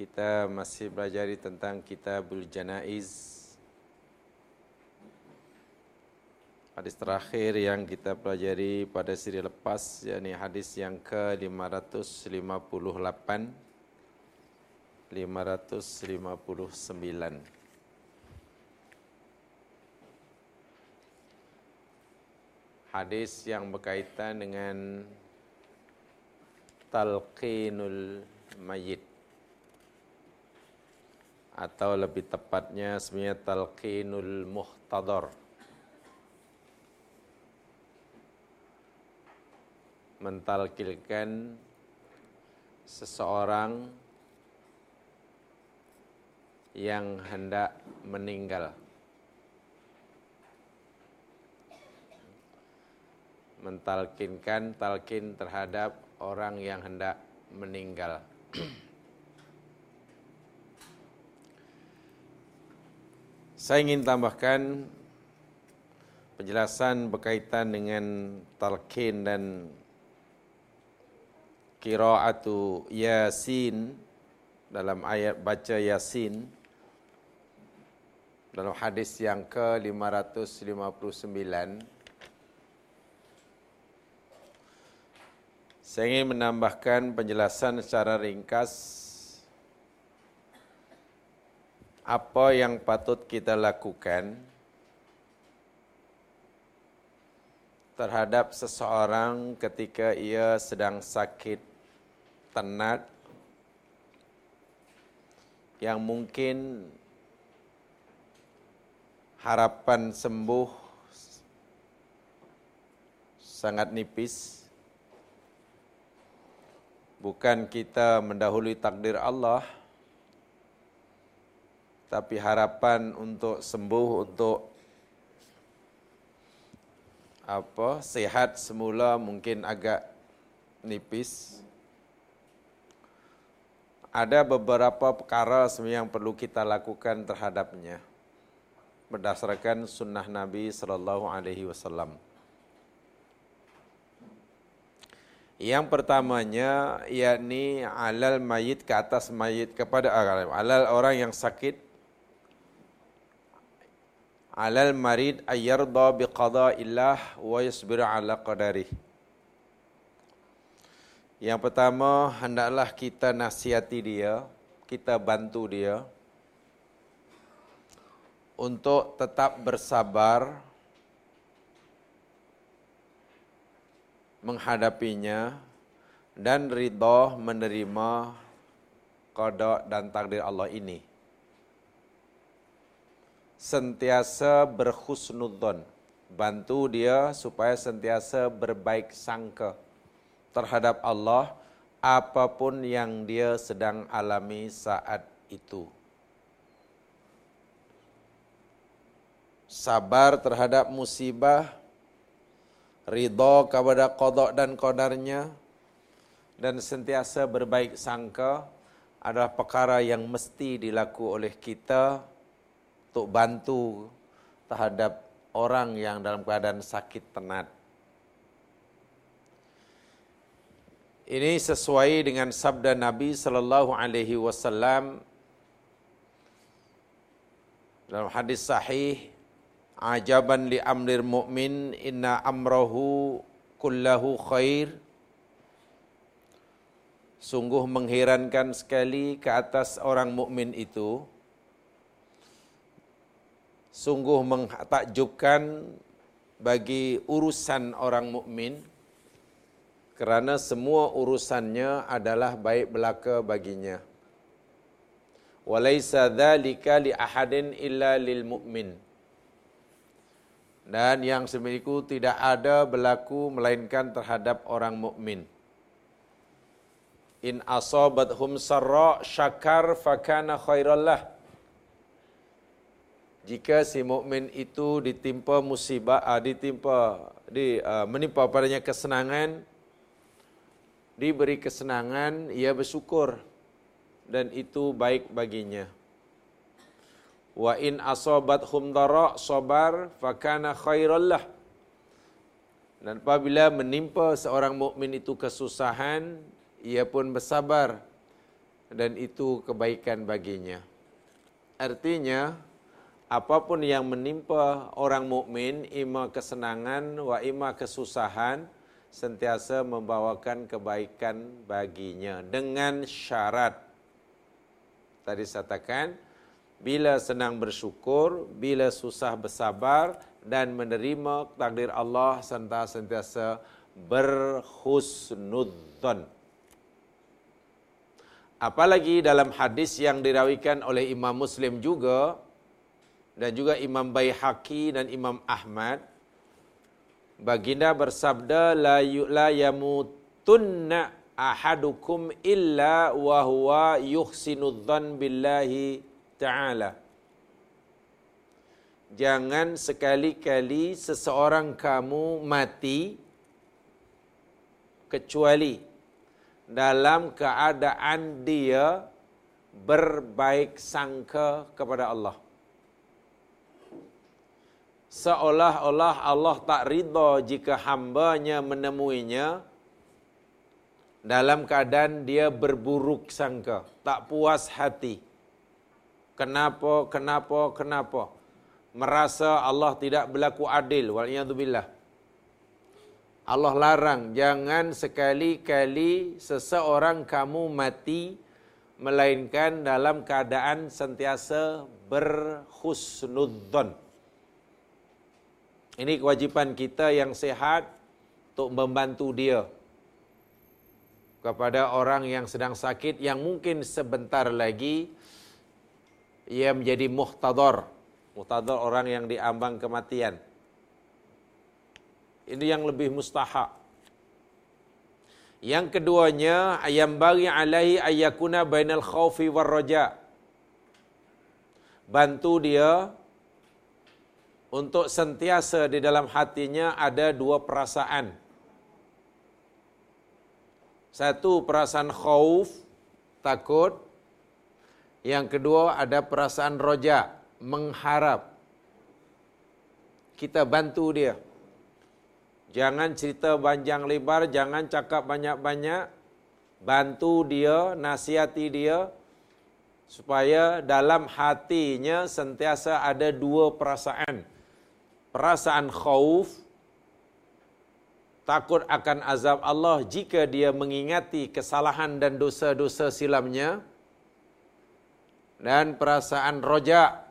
kita masih belajar tentang Kitabul Janaiz. Hadis terakhir yang kita pelajari pada siri lepas yakni hadis yang ke-558 559. Hadis yang berkaitan dengan talqinul mayit atau lebih tepatnya sebenarnya talqinul muhtadar. Mentalkilkan seseorang yang hendak meninggal. Mentalkinkan talkin terhadap orang yang hendak meninggal Saya ingin tambahkan penjelasan berkaitan dengan talqin dan qiraatu yasin dalam ayat baca yasin. Dalam hadis yang ke-559 Saya ingin menambahkan penjelasan secara ringkas apa yang patut kita lakukan terhadap seseorang ketika ia sedang sakit tenat yang mungkin harapan sembuh sangat nipis? Bukan kita mendahului takdir Allah tapi harapan untuk sembuh untuk apa sehat semula mungkin agak nipis ada beberapa perkara yang perlu kita lakukan terhadapnya berdasarkan sunnah Nabi sallallahu alaihi wasallam. Yang pertamanya yakni alal mayit ke atas mayit kepada alal orang yang sakit alal marid ayyarda biqada'illah wa yasbiru ala qadarih. Yang pertama, hendaklah kita nasihati dia, kita bantu dia untuk tetap bersabar menghadapinya dan ridha menerima qada dan takdir Allah ini sentiasa berhusnudzon. Bantu dia supaya sentiasa berbaik sangka terhadap Allah apapun yang dia sedang alami saat itu. Sabar terhadap musibah, ridha kepada qada dan qadarnya dan sentiasa berbaik sangka adalah perkara yang mesti dilaku oleh kita untuk bantu terhadap orang yang dalam keadaan sakit tenat. Ini sesuai dengan sabda Nabi sallallahu alaihi wasallam dalam hadis sahih ajaban li amrir mu'min inna amrahu kullahu khair sungguh mengherankan sekali ke atas orang mukmin itu sungguh mentakjubkan bagi urusan orang mukmin kerana semua urusannya adalah baik belaka baginya. Walaysa dzalika li ahadin illa lil mu'min. Dan yang semiliku tidak ada berlaku melainkan terhadap orang mukmin. In asabathum sarra syakar fakana khairallah jika si mukmin itu ditimpa musibah, uh, ditimpa, di, uh, menimpa padanya kesenangan, diberi kesenangan, ia bersyukur dan itu baik baginya. Wa in asobat humdara sabar fakana khairallah. Dan apabila menimpa seorang mukmin itu kesusahan, ia pun bersabar, dan itu kebaikan baginya. Artinya apapun yang menimpa orang mukmin, ima kesenangan wa ima kesusahan, sentiasa membawakan kebaikan baginya dengan syarat. Tadi saya katakan, bila senang bersyukur, bila susah bersabar dan menerima takdir Allah serta sentiasa berhusnudzon. Apalagi dalam hadis yang dirawikan oleh Imam Muslim juga dan juga Imam Baihaqi dan Imam Ahmad Baginda bersabda la la yamutunna ahadukum illa wa huwa yuhsinudzan billahi taala Jangan sekali-kali seseorang kamu mati kecuali dalam keadaan dia berbaik sangka kepada Allah. Seolah-olah Allah tak ridha jika hambanya menemuinya dalam keadaan dia berburuk sangka, tak puas hati. Kenapa, kenapa, kenapa? Merasa Allah tidak berlaku adil. Waliyahzubillah. Allah larang jangan sekali-kali seseorang kamu mati melainkan dalam keadaan sentiasa berhusnudzon. Ini kewajipan kita yang sehat untuk membantu dia kepada orang yang sedang sakit yang mungkin sebentar lagi ia menjadi muhtadar. Muhtadar orang yang diambang kematian. Ini yang lebih mustahak. Yang keduanya ayam bagi alaihi ayakuna bainal khaufi war. Bantu dia untuk sentiasa di dalam hatinya ada dua perasaan. Satu perasaan khauf, takut. Yang kedua ada perasaan roja, mengharap. Kita bantu dia. Jangan cerita panjang lebar, jangan cakap banyak-banyak. Bantu dia, nasihati dia supaya dalam hatinya sentiasa ada dua perasaan. Perasaan khauf takut akan azab Allah jika dia mengingati kesalahan dan dosa-dosa silamnya dan perasaan roja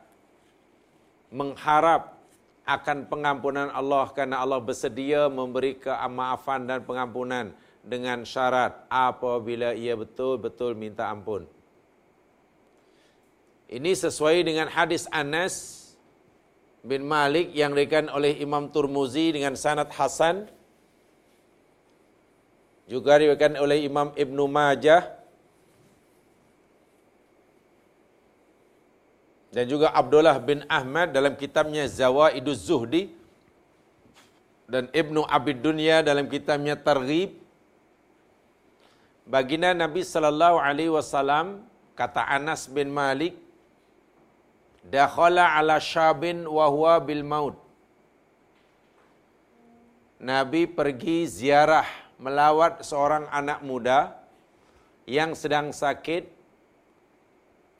mengharap akan pengampunan Allah karena Allah bersedia memberi kemaafan dan pengampunan dengan syarat apabila ia betul-betul minta ampun. Ini sesuai dengan hadis Anas bin Malik yang diberikan oleh Imam Turmuzi dengan sanad Hasan. Juga diberikan oleh Imam Ibn Majah. Dan juga Abdullah bin Ahmad dalam kitabnya Zawaiduz Zuhdi. Dan Ibn Abid Dunya dalam kitabnya Targhib. Baginda Nabi sallallahu alaihi wasallam kata Anas bin Malik dakhala ala syabin wa huwa bil maut Nabi pergi ziarah melawat seorang anak muda yang sedang sakit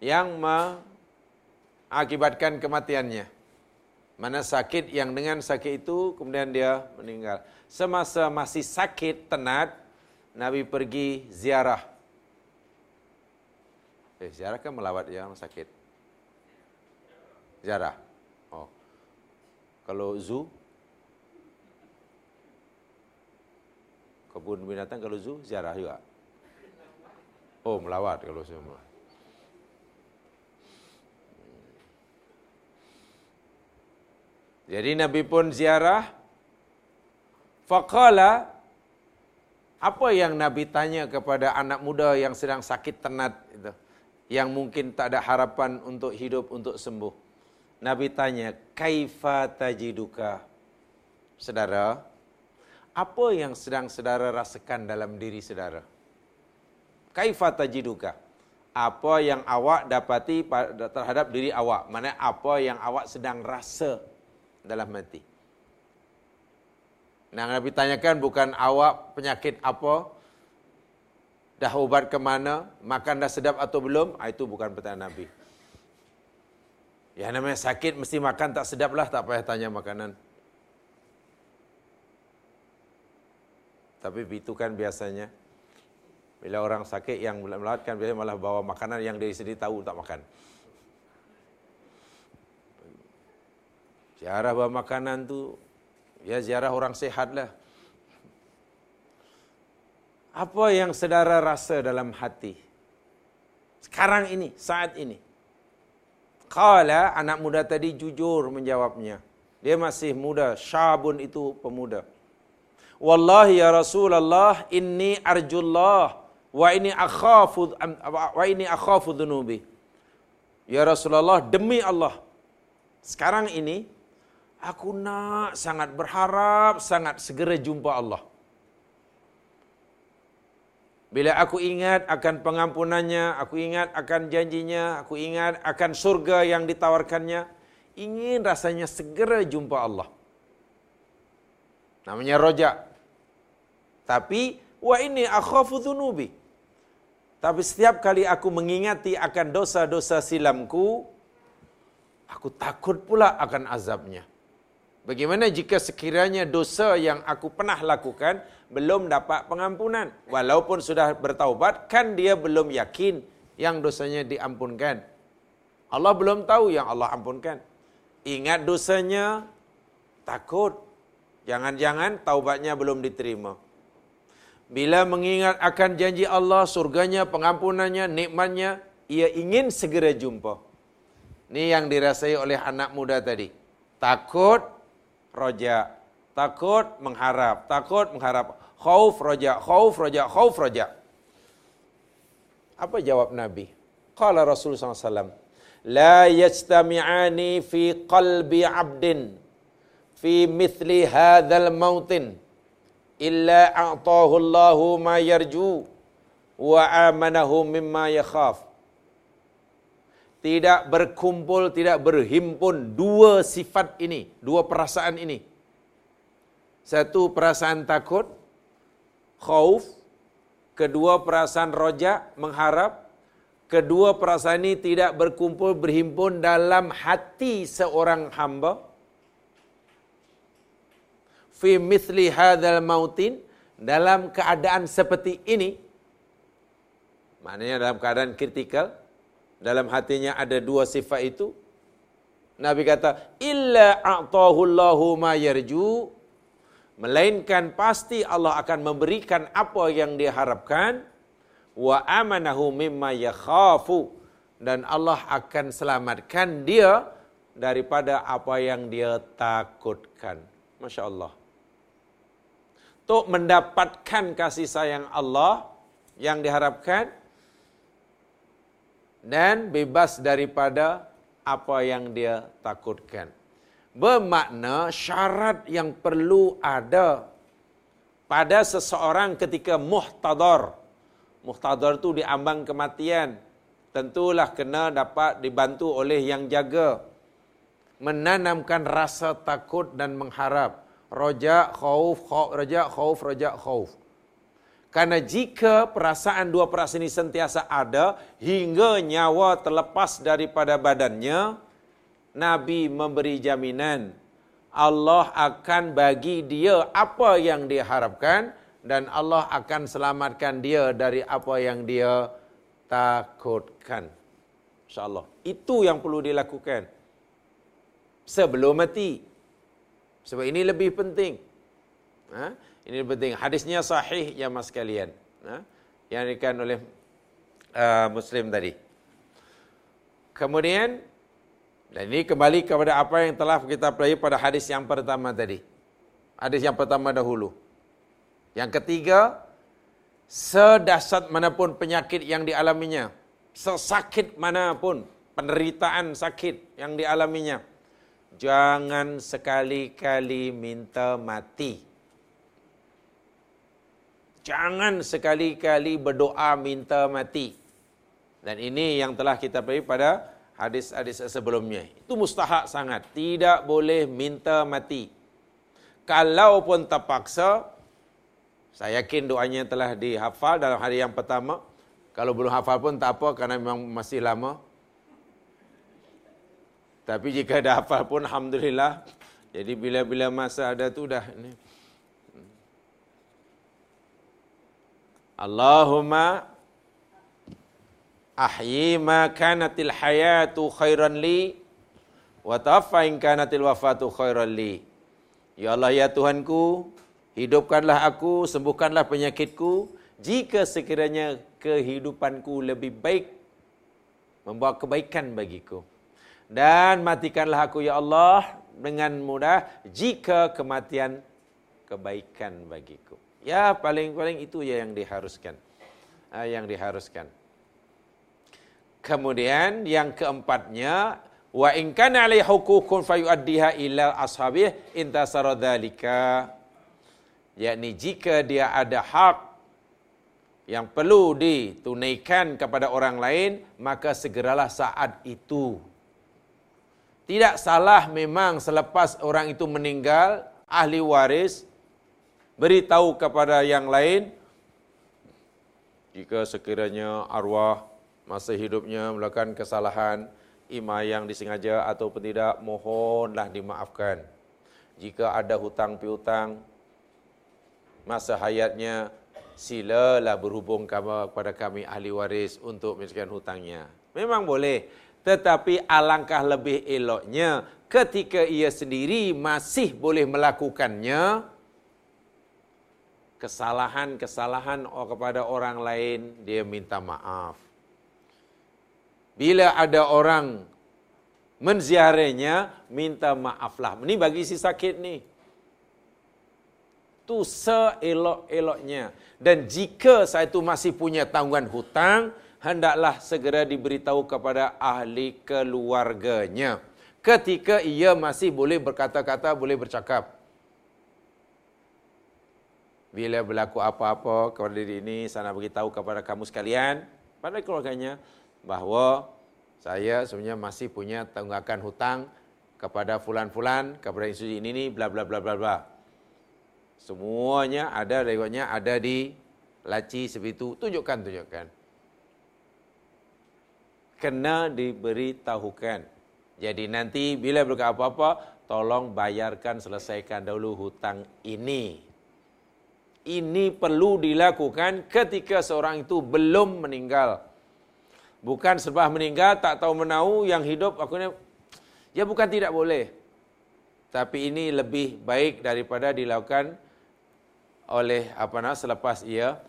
yang mengakibatkan kematiannya. Mana sakit yang dengan sakit itu kemudian dia meninggal. Semasa masih sakit tenat, Nabi pergi ziarah. Eh, ziarah kan melawat yang sakit. Ziarah. Oh. Kalau zoo kebun binatang kalau zoo ziarah juga. Oh, melawat kalau semua. Jadi Nabi pun ziarah. Faqala apa yang Nabi tanya kepada anak muda yang sedang sakit tenat itu, yang mungkin tak ada harapan untuk hidup untuk sembuh. Nabi tanya, "Kaifa tajiduka?" Saudara, apa yang sedang saudara rasakan dalam diri saudara? Kaifa tajiduka? Apa yang awak dapati terhadap diri awak? Mana apa yang awak sedang rasa dalam hati? Nah, Nabi tanyakan bukan awak penyakit apa dah ubat ke mana, makan dah sedap atau belum, ah, itu bukan pertanyaan Nabi. Ya namanya sakit mesti makan tak sedap lah, tak payah tanya makanan. Tapi itu kan biasanya. Bila orang sakit yang melawatkan, biasanya malah bawa makanan yang dari sendiri tahu tak makan. Ziarah bawa makanan tu, ya ziarah orang sehat lah. Apa yang saudara rasa dalam hati? Sekarang ini, saat ini. Kala anak muda tadi jujur menjawabnya. Dia masih muda, syabun itu pemuda. Wallahi ya Rasulullah, inni arjullah wa ini akhafu wa ini akhafu dhunubi. Ya Rasulullah, demi Allah. Sekarang ini aku nak sangat berharap sangat segera jumpa Allah. Bila aku ingat akan pengampunannya, aku ingat akan janjinya, aku ingat akan surga yang ditawarkannya, ingin rasanya segera jumpa Allah. Namanya rojak. Tapi, wa ini akhafu dhunubi. Tapi setiap kali aku mengingati akan dosa-dosa silamku, aku takut pula akan azabnya. Bagaimana jika sekiranya dosa yang aku pernah lakukan belum dapat pengampunan? Walaupun sudah bertaubat, kan dia belum yakin yang dosanya diampunkan. Allah belum tahu yang Allah ampunkan. Ingat dosanya, takut. Jangan-jangan taubatnya belum diterima. Bila mengingat akan janji Allah, surganya, pengampunannya, nikmatnya, ia ingin segera jumpa. Ini yang dirasai oleh anak muda tadi. Takut, roja. Takut mengharap, takut mengharap. Khauf roja, khauf roja, khauf roja. Apa jawab Nabi? Qala Rasulullah SAW. La yajtami'ani fi qalbi abdin fi mithli hadzal mautin illa a'tahu Allahu ma yarju wa amanahu mimma yakhaf. Tidak berkumpul, tidak berhimpun. Dua sifat ini, dua perasaan ini. Satu perasaan takut, khauf, kedua perasaan roja, mengharap, kedua perasaan ini tidak berkumpul berhimpun dalam hati seorang hamba. Fi mithli hadzal mautin dalam keadaan seperti ini. Maknanya dalam keadaan kritikal dalam hatinya ada dua sifat itu. Nabi kata illa a'tahu Allahu ma yarju. Melainkan pasti Allah akan memberikan apa yang diharapkan wa amanahu mimma yakhafu. Dan Allah akan selamatkan dia daripada apa yang dia takutkan. Masya Allah. Untuk mendapatkan kasih sayang Allah yang diharapkan dan bebas daripada apa yang dia takutkan bermakna syarat yang perlu ada pada seseorang ketika muhtadar. Muhtadar itu diambang kematian. Tentulah kena dapat dibantu oleh yang jaga. Menanamkan rasa takut dan mengharap. Roja, khauf, khauf, roja, khauf, roja, khauf. Karena jika perasaan dua perasaan ini sentiasa ada hingga nyawa terlepas daripada badannya, Nabi memberi jaminan Allah akan bagi dia apa yang dia harapkan dan Allah akan selamatkan dia dari apa yang dia takutkan. InsyaAllah. Itu yang perlu dilakukan. Sebelum mati. Sebab ini lebih penting. Ha? Ini penting. Hadisnya sahih ya mas kalian. Ha? Yang dikatakan oleh uh, Muslim tadi. Kemudian dan ini kembali kepada apa yang telah kita pelajari pada hadis yang pertama tadi. Hadis yang pertama dahulu. Yang ketiga, sedasat manapun penyakit yang dialaminya, sesakit manapun penderitaan sakit yang dialaminya, jangan sekali-kali minta mati. Jangan sekali-kali berdoa minta mati. Dan ini yang telah kita pelajari pada hadis-hadis sebelumnya. Itu mustahak sangat. Tidak boleh minta mati. Kalaupun terpaksa, Saya yakin doanya telah dihafal dalam hari yang pertama. Kalau belum hafal pun tak apa kerana memang masih lama. Tapi jika dah hafal pun Alhamdulillah. Jadi bila-bila masa ada tu dah ni. Allahumma ahyi ma kanatil hayatu khairan li wa tawaffa in kanatil wafatu khairan li. Ya Allah ya Tuhanku, hidupkanlah aku, sembuhkanlah penyakitku jika sekiranya kehidupanku lebih baik membawa kebaikan bagiku. Dan matikanlah aku ya Allah dengan mudah jika kematian kebaikan bagiku. Ya paling-paling itu ya yang diharuskan. Ah, yang diharuskan. Kemudian yang keempatnya wa in kana alaihi hukukun fayuaddiha ila ashabih intasara dzalika yakni jika dia ada hak yang perlu ditunaikan kepada orang lain maka segeralah saat itu tidak salah memang selepas orang itu meninggal ahli waris beritahu kepada yang lain jika sekiranya arwah masa hidupnya melakukan kesalahan ima yang disengaja ataupun tidak mohonlah dimaafkan. Jika ada hutang piutang masa hayatnya silalah berhubung kepada kami ahli waris untuk menyelesaikan hutangnya. Memang boleh tetapi alangkah lebih eloknya ketika ia sendiri masih boleh melakukannya kesalahan-kesalahan kepada orang lain dia minta maaf bila ada orang menziarahnya, minta maaflah. Ini bagi si sakit ni. Itu seelok-eloknya. Dan jika saya itu masih punya tanggungan hutang, hendaklah segera diberitahu kepada ahli keluarganya. Ketika ia masih boleh berkata-kata, boleh bercakap. Bila berlaku apa-apa kepada diri ini, saya nak beritahu kepada kamu sekalian, pada keluarganya, bahawa saya sebenarnya masih punya tanggungan hutang kepada fulan-fulan, kepada institusi ini, ini bla bla bla bla bla. Semuanya ada lewatnya ada di laci seperti itu. Tunjukkan, tunjukkan. Kena diberitahukan. Jadi nanti bila berkata apa-apa, tolong bayarkan, selesaikan dahulu hutang ini. Ini perlu dilakukan ketika seorang itu belum meninggal. Bukan sebab meninggal tak tahu menau yang hidup ni ya bukan tidak boleh. Tapi ini lebih baik daripada dilakukan oleh apa nama selepas ia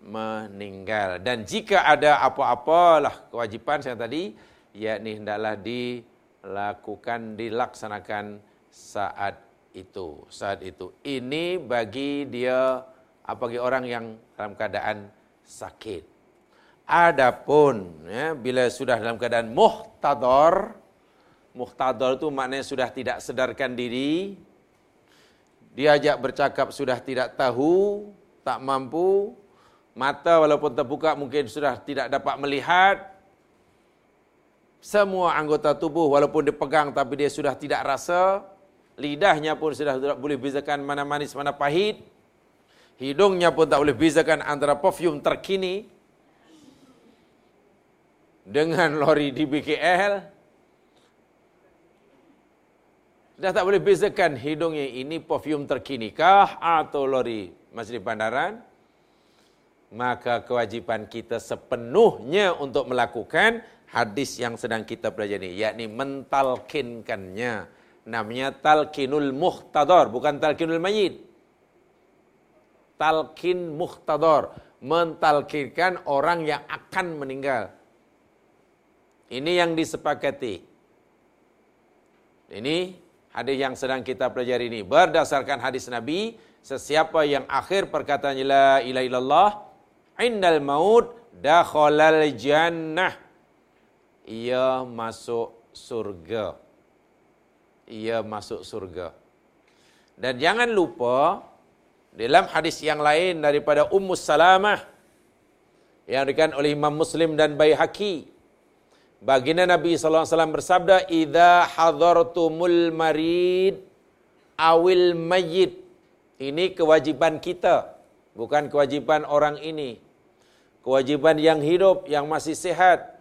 meninggal. Dan jika ada apa-apalah kewajipan saya tadi yakni hendaklah dilakukan dilaksanakan saat itu, saat itu. Ini bagi dia bagi orang yang dalam keadaan sakit. Adapun ya, bila sudah dalam keadaan muhtador, muhtador itu maknanya sudah tidak sedarkan diri, diajak bercakap sudah tidak tahu, tak mampu, mata walaupun terbuka mungkin sudah tidak dapat melihat, semua anggota tubuh walaupun dipegang tapi dia sudah tidak rasa, lidahnya pun sudah tidak boleh bezakan mana manis mana pahit, hidungnya pun tak boleh bezakan antara perfume terkini, dengan lori di BKL dah tak boleh bezakan hidungnya ini perfume terkini kah atau lori masih di bandaran? Maka kewajipan kita sepenuhnya untuk melakukan hadis yang sedang kita pelajari yakni mentalkinkannya. Namanya talkinul muhtadar bukan talkinul mayit talkin muhtadar mentalkinkan orang yang akan meninggal ini yang disepakati. Ini hadis yang sedang kita pelajari ini. Berdasarkan hadis Nabi, sesiapa yang akhir perkataannya la ilaha illallah indal maut dakhalal jannah. Ia masuk surga. Ia masuk surga. Dan jangan lupa dalam hadis yang lain daripada Ummu Salamah yang dikatakan oleh Imam Muslim dan Baihaqi Baginda Nabi sallallahu alaihi wasallam bersabda, "Idza hadartumul marid awil mayyit." Ini kewajiban kita Bukan kewajipan orang ini. Kewajiban yang hidup, yang masih sehat.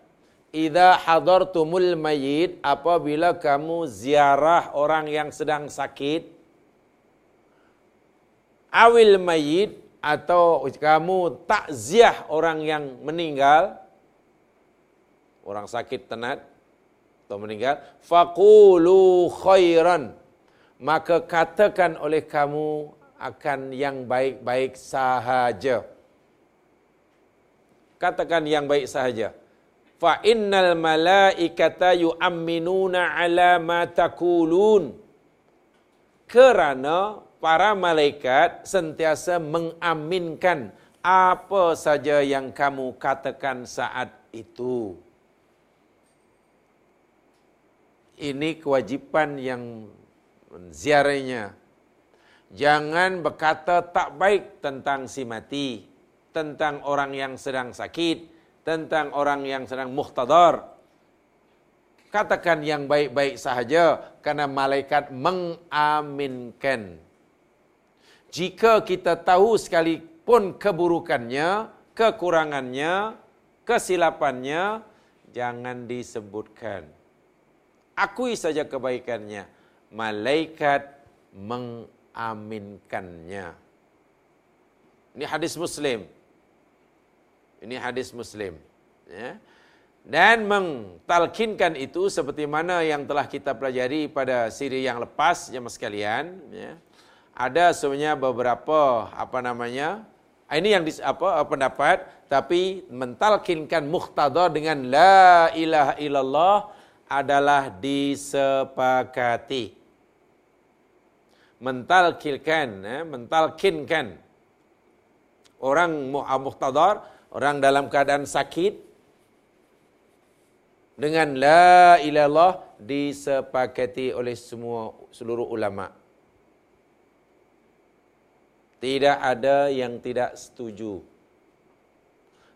Idza hadartumul mayyit apabila kamu ziarah orang yang sedang sakit awil mayyit atau kamu takziah orang yang meninggal orang sakit tenat atau meninggal faqulu khairan. Maka katakan oleh kamu akan yang baik-baik sahaja. Katakan yang baik sahaja. Fa innal malaikata yu'minuna ala ma taqulun kerana para malaikat sentiasa mengaminkan apa saja yang kamu katakan saat itu. Ini kewajipan yang ziarahnya. Jangan berkata tak baik tentang si mati, tentang orang yang sedang sakit, tentang orang yang sedang muhtadar. Katakan yang baik-baik sahaja karena malaikat mengaminkan. Jika kita tahu sekalipun keburukannya, kekurangannya, kesilapannya, jangan disebutkan. Akui saja kebaikannya. Malaikat mengaminkannya. Ini hadis Muslim. Ini hadis Muslim. Ya. Dan mengtalkinkan itu seperti mana yang telah kita pelajari pada siri yang lepas, jemaah sekalian. Ya. Ada sebenarnya beberapa apa namanya ini yang dis, apa pendapat tapi mentalkinkan muhtada dengan la ilaha illallah adalah disepakati mentalkinkan eh, mentalkinkan orang muhtadar orang dalam keadaan sakit dengan la ilallah disepakati oleh semua seluruh ulama. Tidak ada yang tidak setuju.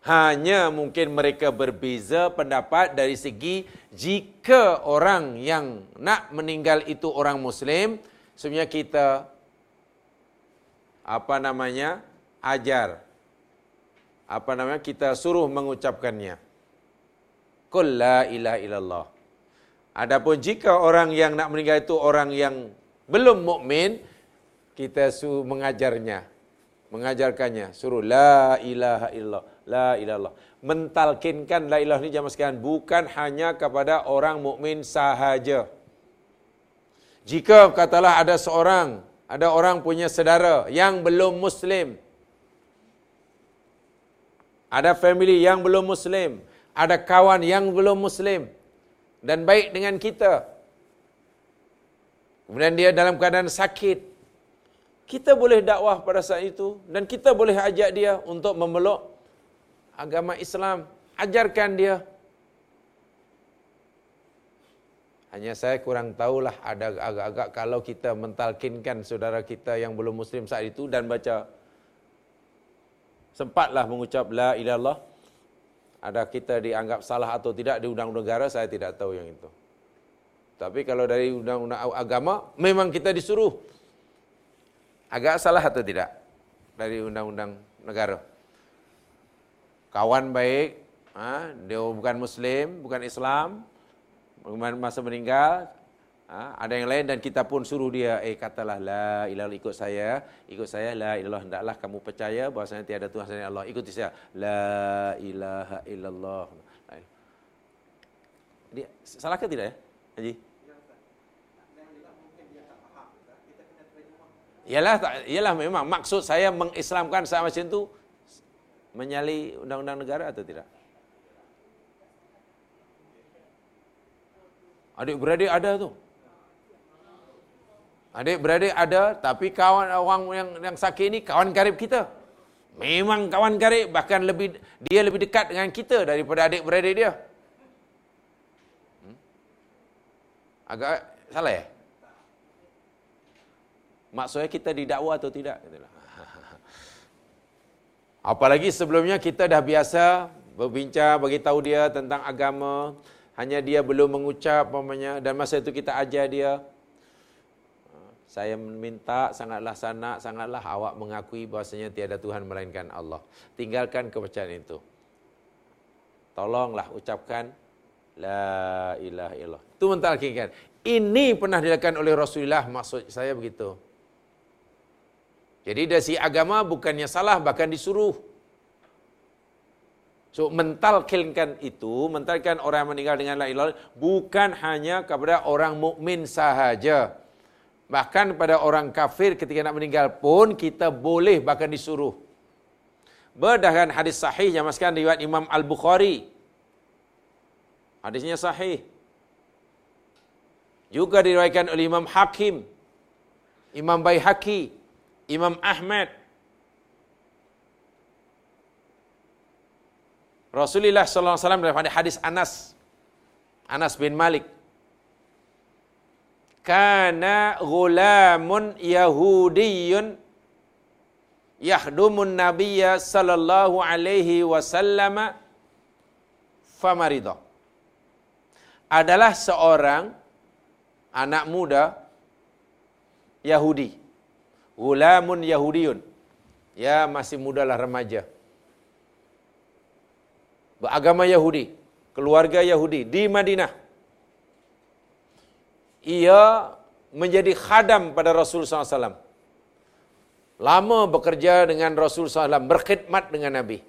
Hanya mungkin mereka berbeza pendapat dari segi jika orang yang nak meninggal itu orang muslim, sebenarnya kita apa namanya? ajar apa namanya kita suruh mengucapkannya. Qul la ilaha illallah. Adapun jika orang yang nak meninggal itu orang yang belum mukmin, kita suruh mengajarnya, mengajarkannya, suruh la ilaha illallah, la ilallah. Mentalkinkan la ilah ini jamaah sekalian bukan hanya kepada orang mukmin sahaja. Jika katalah ada seorang, ada orang punya saudara yang belum muslim, ada family yang belum muslim, ada kawan yang belum muslim dan baik dengan kita. Kemudian dia dalam keadaan sakit. Kita boleh dakwah pada saat itu dan kita boleh ajak dia untuk memeluk agama Islam. Ajarkan dia. Hanya saya kurang tahulah ada agak-agak kalau kita mentalkinkan saudara kita yang belum muslim saat itu dan baca sempatlah mengucap la ilallah ada kita dianggap salah atau tidak di undang-undang negara saya tidak tahu yang itu tapi kalau dari undang-undang agama memang kita disuruh agak salah atau tidak dari undang-undang negara kawan baik ha, dia bukan muslim bukan Islam masa meninggal Ha, ada yang lain dan kita pun suruh dia, eh katalah la ilallah ikut saya, ikut saya la ilallah hendaklah kamu percaya bahwasanya tiada Tuhan selain Allah. Ikuti saya. La ilaha illallah. Dia salah ke tidak ya? Haji? Yalah tak yalah memang maksud saya mengislamkan sama macam itu menyali undang-undang negara atau tidak? Adik beradik ada tu. Adik beradik ada, tapi kawan orang yang yang sakit ini kawan karib kita. Memang kawan karib, bahkan lebih dia lebih dekat dengan kita daripada adik beradik dia. Hmm? Agak salah ya? Maksudnya kita didakwa atau tidak? Apalagi sebelumnya kita dah biasa berbincang, bagi tahu dia tentang agama. Hanya dia belum mengucap, dan masa itu kita ajar dia Saya minta sangatlah sana, sangatlah awak mengakui bahasanya tiada Tuhan melainkan Allah. Tinggalkan kepercayaan itu. Tolonglah ucapkan La ilaha illallah. Itu mentalkinkan. Ini pernah dilakukan oleh Rasulullah maksud saya begitu. Jadi dari si agama bukannya salah bahkan disuruh. So mentalkinkan itu, mentalkan orang yang meninggal dengan la ilaha bukan hanya kepada orang mukmin sahaja. Bahkan pada orang kafir ketika nak meninggal pun kita boleh bahkan disuruh. Berdasarkan hadis sahih yang masukkan riwayat Imam Al-Bukhari. Hadisnya sahih. Juga diriwayatkan oleh Imam Hakim, Imam Baihaqi, Imam Ahmad. Rasulullah sallallahu alaihi wasallam dalam hadis Anas. Anas bin Malik. Kana ghulamun yahudiyyun yahdumun nabiyya sallallahu alaihi wasallam famarida. Adalah seorang anak muda Yahudi ghulamun yahudiyun ya masih mudalah remaja beragama Yahudi, keluarga Yahudi di Madinah. Ia menjadi khadam pada Rasul SAW. Lama bekerja dengan Rasul SAW, berkhidmat dengan Nabi.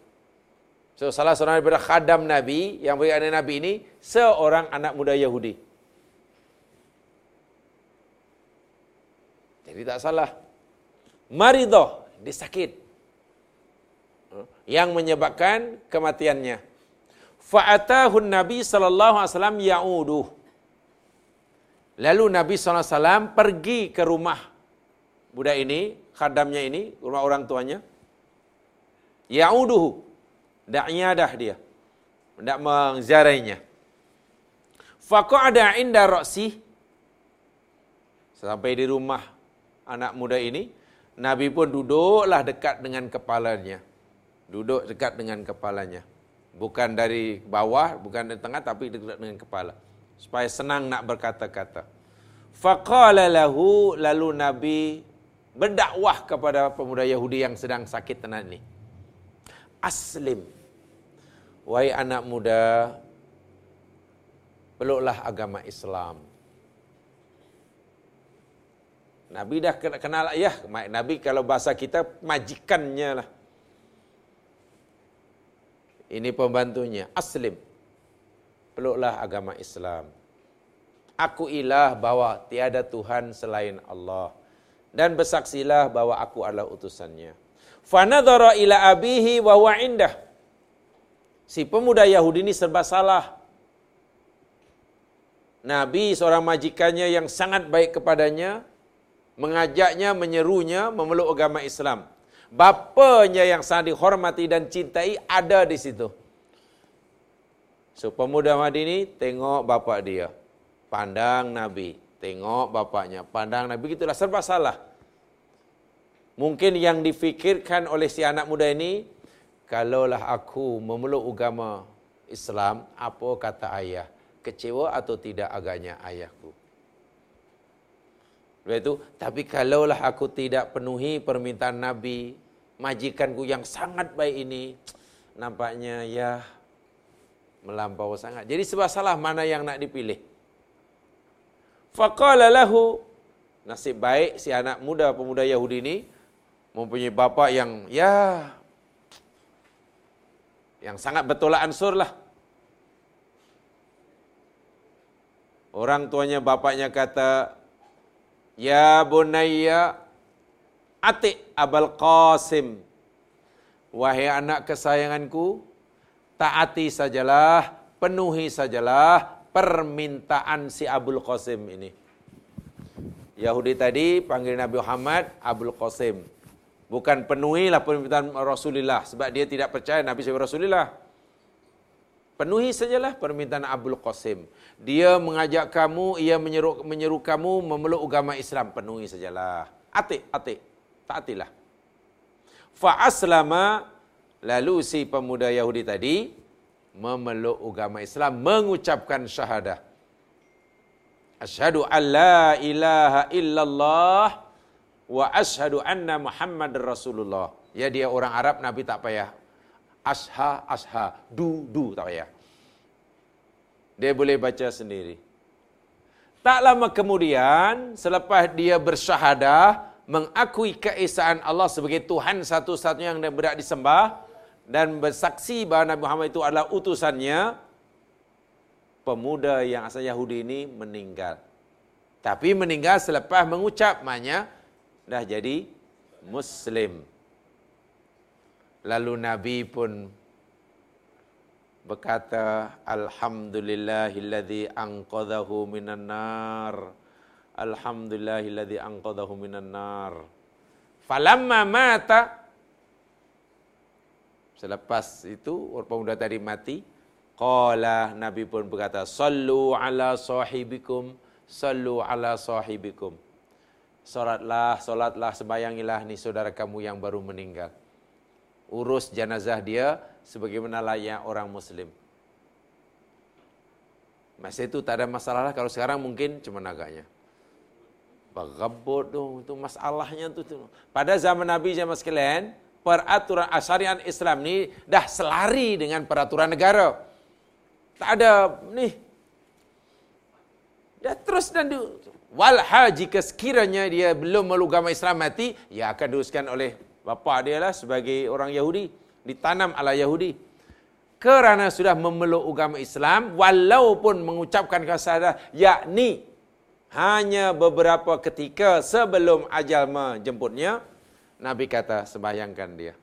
So, salah seorang daripada khadam Nabi yang beri anak Nabi ini, seorang anak muda Yahudi. Jadi tak salah. Maridah, dia sakit. Yang menyebabkan kematiannya. Fa'atahu Nabi sallallahu alaihi wasallam ya'udu. Lalu Nabi sallallahu alaihi wasallam pergi ke rumah budak ini, khadamnya ini, rumah orang tuanya. Ya'uduhu. Dak nyadah dia. Hendak mengziarainya. Faqa'ada inda ra'si. Sampai di rumah anak muda ini, Nabi pun duduklah dekat dengan kepalanya. Duduk dekat dengan kepalanya. Bukan dari bawah, bukan dari tengah, tapi dekat dengan kepala. Supaya senang nak berkata-kata. Faqala lahu, lalu Nabi berdakwah kepada pemuda Yahudi yang sedang sakit tenat ini. Aslim. Wahai anak muda, peluklah agama Islam. Nabi dah kenal ya, Nabi kalau bahasa kita majikannya lah. Ini pembantunya. Aslim. Peluklah agama Islam. Aku ilah bahwa tiada Tuhan selain Allah. Dan bersaksilah bahwa aku adalah utusannya. Fanadhara ila abihi wa huwa indah. Si pemuda Yahudi ini serba salah. Nabi seorang majikannya yang sangat baik kepadanya mengajaknya, menyerunya memeluk agama Islam bapanya yang sangat dihormati dan cintai ada di situ. So pemuda Madini tengok bapa dia. Pandang Nabi, tengok bapaknya, pandang Nabi gitulah serba salah. Mungkin yang difikirkan oleh si anak muda ini, kalaulah aku memeluk agama Islam, apa kata ayah? Kecewa atau tidak agaknya ayahku? Lepas itu, tapi kalaulah aku tidak penuhi permintaan Nabi, majikanku yang sangat baik ini nampaknya ya melampau sangat. Jadi sebab salah mana yang nak dipilih. Faqala lahu nasib baik si anak muda pemuda Yahudi ini mempunyai bapa yang ya yang sangat betul ansur lah. Orang tuanya bapaknya kata, Ya bunayya Atik Abul Qasim. Wahai anak kesayanganku, taati sajalah, penuhi sajalah permintaan si Abul Qasim ini. Yahudi tadi panggil Nabi Muhammad Abul Qasim. Bukan penuhilah permintaan Rasulullah sebab dia tidak percaya Nabi sebagai Rasulullah. Penuhi sajalah permintaan Abul Qasim. Dia mengajak kamu, ia menyeru, menyeru kamu memeluk agama Islam. Penuhi sajalah. Atik, atik taatilah. Fa aslama lalu si pemuda Yahudi tadi memeluk agama Islam mengucapkan syahadah. Asyhadu an la ilaha illallah wa asyhadu anna Muhammad Rasulullah. Ya dia orang Arab Nabi tak payah. Asha asha du du tak payah. Dia boleh baca sendiri. Tak lama kemudian selepas dia bersyahadah mengakui keesaan Allah sebagai Tuhan satu-satunya yang berhak disembah dan bersaksi bahawa Nabi Muhammad itu adalah utusannya pemuda yang asal Yahudi ini meninggal. Tapi meninggal selepas mengucap maknanya dah jadi Muslim. Lalu Nabi pun berkata Alhamdulillahilladzi anqadhahu minan nar. Alhamdulillahilladzi anqadhahu minan nar. Falamma mata Selepas itu orang pemuda tadi mati, qala Nabi pun berkata, "Sallu ala sahibikum, sallu ala sahibikum." Salatlah, salatlah, sembayangilah ni saudara kamu yang baru meninggal. Urus jenazah dia sebagaimana layak orang muslim. Masa itu tak ada masalah lah. Kalau sekarang mungkin cuma agaknya. Bagabot dong. Itu masalahnya tu. Pada zaman Nabi zaman sekalian, peraturan asyarian Islam ni dah selari dengan peraturan negara. Tak ada ni. Dah terus dan di, walha jika sekiranya dia belum meluk agama Islam mati, ia akan diuruskan oleh bapa dia lah sebagai orang Yahudi. Ditanam ala Yahudi. Kerana sudah memeluk agama Islam, walaupun mengucapkan kasadah, yakni hanya beberapa ketika sebelum ajal menjemputnya, Nabi kata sembahyangkan dia.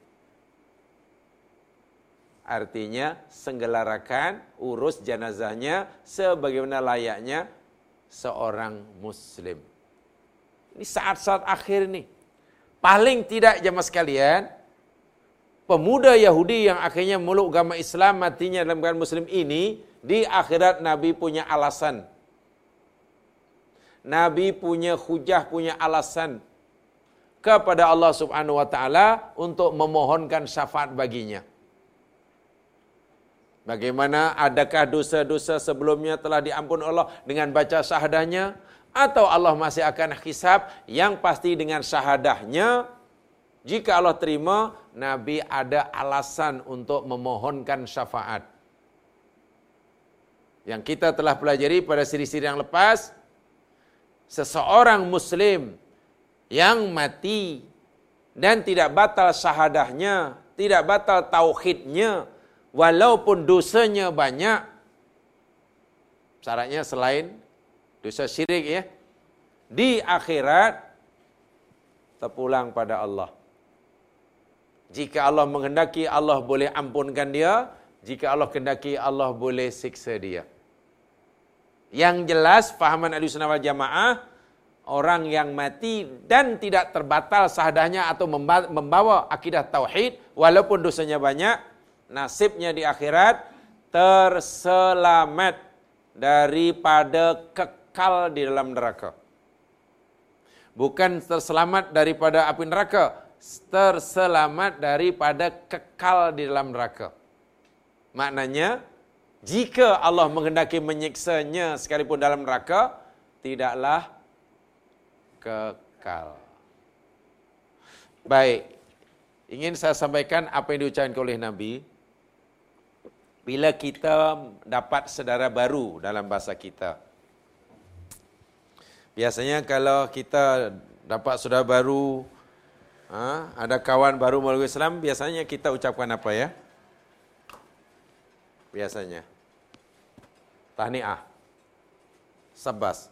Artinya sengelarakan urus jenazahnya sebagaimana layaknya seorang muslim. Ini saat-saat akhir ini. Paling tidak jemaah sekalian, pemuda Yahudi yang akhirnya meluk agama Islam matinya dalam keadaan muslim ini, di akhirat Nabi punya alasan. Nabi punya hujah, punya alasan kepada Allah Subhanahu wa taala untuk memohonkan syafaat baginya. Bagaimana adakah dosa-dosa sebelumnya telah diampun Allah dengan baca syahadahnya atau Allah masih akan hisab yang pasti dengan syahadahnya jika Allah terima Nabi ada alasan untuk memohonkan syafaat. Yang kita telah pelajari pada siri-siri yang lepas seseorang muslim yang mati dan tidak batal syahadahnya, tidak batal tauhidnya, walaupun dosanya banyak, syaratnya selain dosa syirik ya, di akhirat terpulang pada Allah. Jika Allah menghendaki, Allah boleh ampunkan dia. Jika Allah kehendaki, Allah boleh siksa dia. Yang jelas, fahaman Ahli Sunnah wal Jamaah, orang yang mati dan tidak terbatal sahadahnya atau membawa akidah tauhid walaupun dosanya banyak nasibnya di akhirat terselamat daripada kekal di dalam neraka bukan terselamat daripada api neraka terselamat daripada kekal di dalam neraka maknanya jika Allah menghendaki menyiksanya sekalipun dalam neraka tidaklah kekal. Baik, ingin saya sampaikan apa yang diucapkan oleh Nabi. Bila kita dapat saudara baru dalam bahasa kita. Biasanya kalau kita dapat saudara baru, ha, ada kawan baru melalui Islam, biasanya kita ucapkan apa ya? Biasanya. Tahniah. Sabas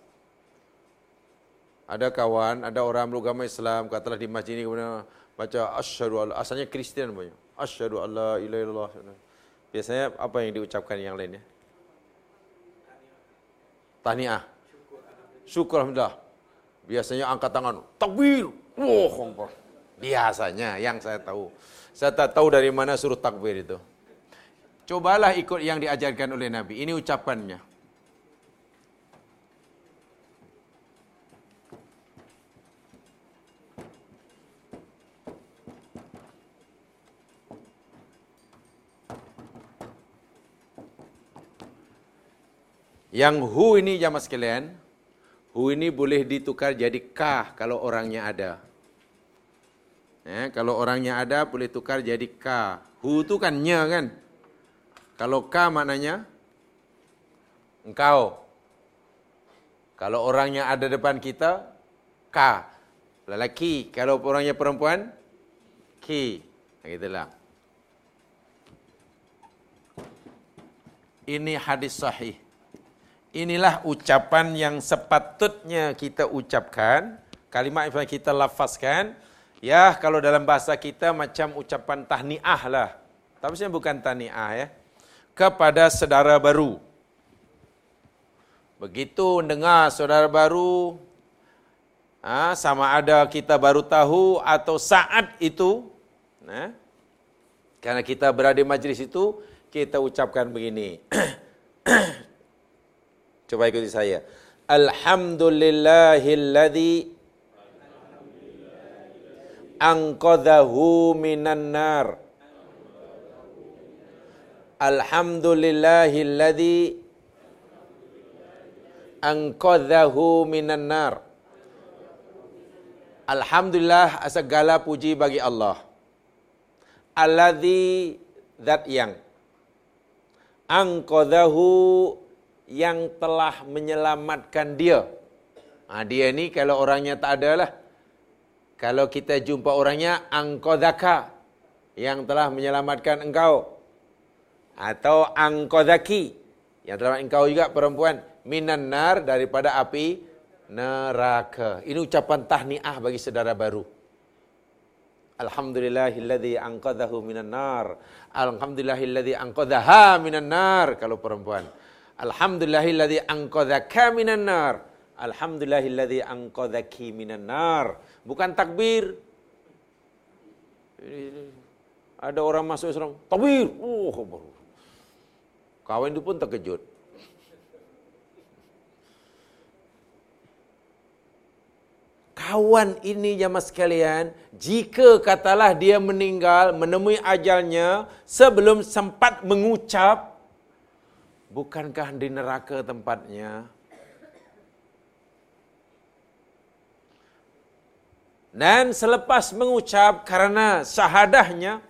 ada kawan, ada orang beragama Islam, katalah di masjid ini kemudian baca asyhadu alla asalnya Kristian punya. Asyhadu alla ilaha illallah. Biasanya apa yang diucapkan yang lainnya? Tahniah. Syukur alhamdulillah. Biasanya angkat tangan, takbir. Wah, oh, Biasanya yang saya tahu. Saya tak tahu dari mana suruh takbir itu. Cobalah ikut yang diajarkan oleh Nabi. Ini ucapannya. Yang hu ini jamaah sekalian, hu ini boleh ditukar jadi ka kalau orangnya ada. Eh, kalau orangnya ada boleh tukar jadi ka. Hu itu kan nya kan. Kalau ka maknanya engkau. Kalau orangnya ada depan kita, ka. Lelaki. Kalau orangnya perempuan, ki. Begitulah. Ini hadis sahih. Inilah ucapan yang sepatutnya kita ucapkan. Kalimat yang kita lafazkan. Ya, kalau dalam bahasa kita macam ucapan tahniah lah. Tapi sebenarnya bukan tahniah ya. Kepada saudara baru. Begitu dengar saudara baru, ha, sama ada kita baru tahu atau saat itu, ha, karena kita berada di majlis itu, kita ucapkan begini. Coba ikuti saya. Alhamdulillahilladzi anqadhahu minan nar. Alhamdulillahilladzi anqadhahu minan nar. Alhamdulillah segala puji bagi Allah. Alladzi zat yang anqadhahu yang telah menyelamatkan dia. Ha, dia ni kalau orangnya tak ada lah. Kalau kita jumpa orangnya angkodaka yang telah menyelamatkan engkau. Atau angkodaki yang telah engkau juga perempuan. Minan nar daripada api neraka. Ini ucapan tahniah bagi saudara baru. Alhamdulillahilladzi anqadhahu minan nar. Alhamdulillahilladzi anqadhaha minan nar kalau perempuan. Alhamdulillahilladzi anqadzaka minan nar. Alhamdulillahilladzi anqadzaki minan nar. Bukan takbir. Ada orang masuk Islam, takbir. Oh, baru. Kawan itu pun terkejut. Kawan ini jamaah sekalian, jika katalah dia meninggal menemui ajalnya sebelum sempat mengucap Bukankah di neraka tempatnya? Dan selepas mengucap karena syahadahnya,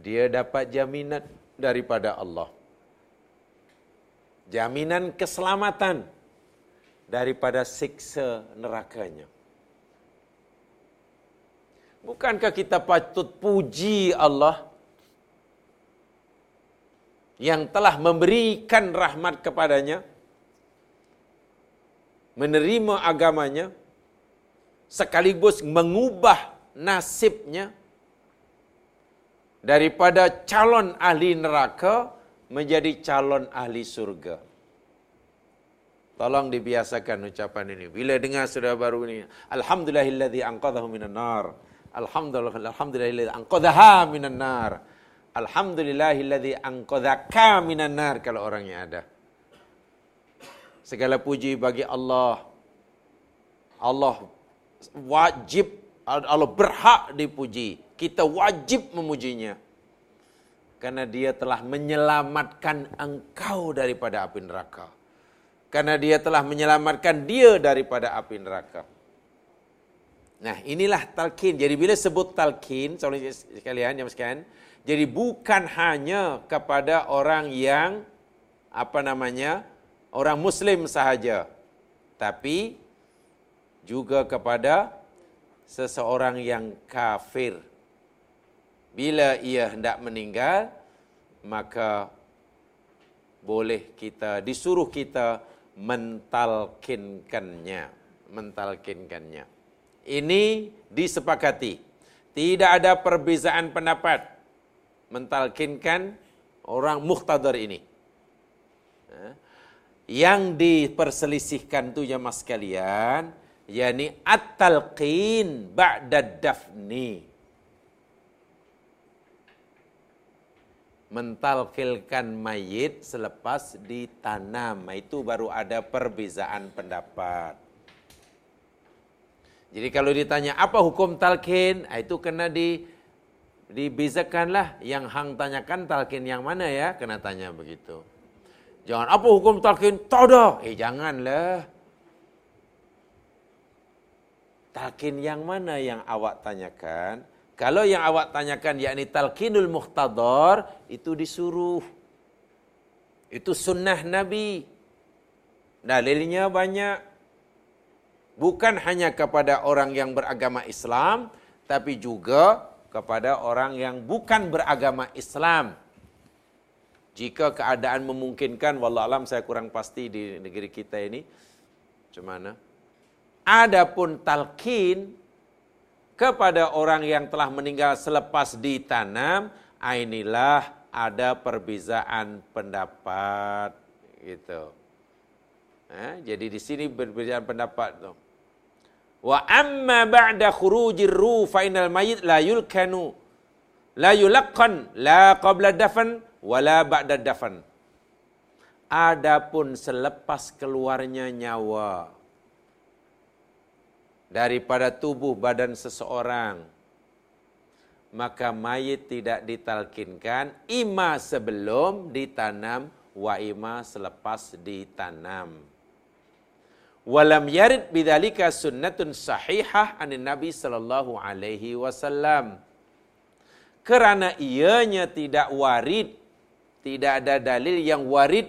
dia dapat jaminan daripada Allah. Jaminan keselamatan daripada siksa nerakanya. Bukankah kita patut puji Allah? Yang telah memberikan rahmat kepadanya, menerima agamanya, sekaligus mengubah nasibnya daripada calon ahli neraka menjadi calon ahli surga. Tolong dibiasakan ucapan ini. Bila dengar sudah baru ini, alhamdulillahilladzi anqadhahu minan nar. Alhamdulillah alhamdulillahilladzi anqadhaha minan nar. Alhamdulillahilladzi anqadzaka minan nar kalau orangnya ada. Segala puji bagi Allah. Allah wajib Allah berhak dipuji. Kita wajib memujinya. Karena dia telah menyelamatkan engkau daripada api neraka. Karena dia telah menyelamatkan dia daripada api neraka. Nah, inilah talqin. Jadi bila sebut talqin, sekalian, yang sekalian, jadi bukan hanya kepada orang yang apa namanya orang Muslim sahaja, tapi juga kepada seseorang yang kafir. Bila ia hendak meninggal, maka boleh kita disuruh kita mentalkinkannya, mentalkinkannya. Ini disepakati. Tidak ada perbezaan pendapat mentalkinkan orang muhtadar ini. Ha? Yang diperselisihkan tu ya mas kalian, yakni at-talqin ba'da dafni. Mentalkilkan mayit selepas ditanam. Itu baru ada perbezaan pendapat. Jadi kalau ditanya apa hukum talqin, itu kena di dibezakanlah yang hang tanyakan talqin yang mana ya kena tanya begitu Jangan apa hukum talqin? Tak ada. Eh janganlah. Talqin yang mana yang awak tanyakan? Kalau yang awak tanyakan yakni talqinul muhtadar itu disuruh. Itu sunnah Nabi. Dalilnya banyak. Bukan hanya kepada orang yang beragama Islam, tapi juga kepada orang yang bukan beragama Islam. Jika keadaan memungkinkan, wallahualam saya kurang pasti di negeri kita ini, macam mana? Adapun talqin kepada orang yang telah meninggal selepas ditanam, inilah ada perbezaan pendapat gitu. Eh, jadi di sini perbezaan pendapat tu. Wa amma ba'da khurujir ruh fa inal mayyit la yulkanu la yulaqqan la qabla dafan wala ba'da dafan. Adapun selepas keluarnya nyawa daripada tubuh badan seseorang maka mayit tidak ditalkinkan ima sebelum ditanam wa ima selepas ditanam. Walam yarid bidzalika sunnatun sahihah anin Nabi sallallahu alaihi wasallam. Kerana ianya tidak warid, tidak ada dalil yang warid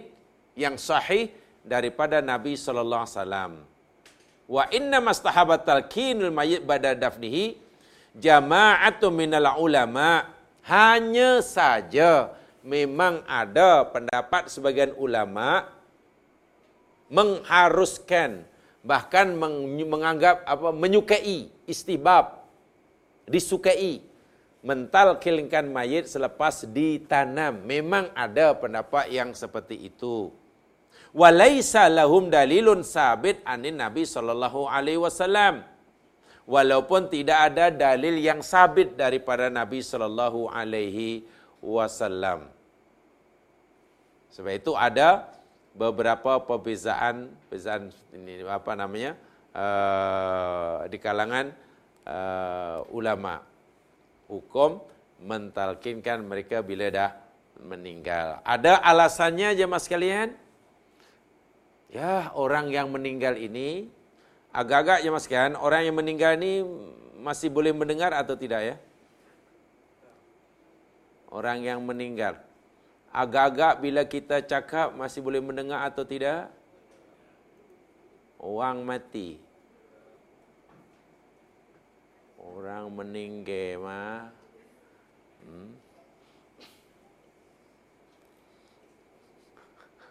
yang sahih daripada Nabi sallallahu alaihi wasallam. Wa inna mastahabat talqinul mayyit bada dafnihi jama'atu minal ulama hanya saja memang ada pendapat sebagian ulama mengharuskan bahkan menganggap apa menyukai istibab disukai mentalkilkan mayit selepas ditanam. Memang ada pendapat yang seperti itu. Walaisa lahum dalilun sabit anin nabi sallallahu alaihi wasallam. Walaupun tidak ada dalil yang sabit daripada nabi sallallahu alaihi wasallam. Sebab itu ada beberapa perbezaan perbezaan ini apa namanya uh, di kalangan uh, ulama hukum mentalkinkan mereka bila dah meninggal. Ada alasannya jemaah sekalian? Ya, orang yang meninggal ini agak-agak jemaah sekalian, orang yang meninggal ini masih boleh mendengar atau tidak ya? Orang yang meninggal agak-agak bila kita cakap masih boleh mendengar atau tidak? Orang mati. Orang meninggal mah. Hmm.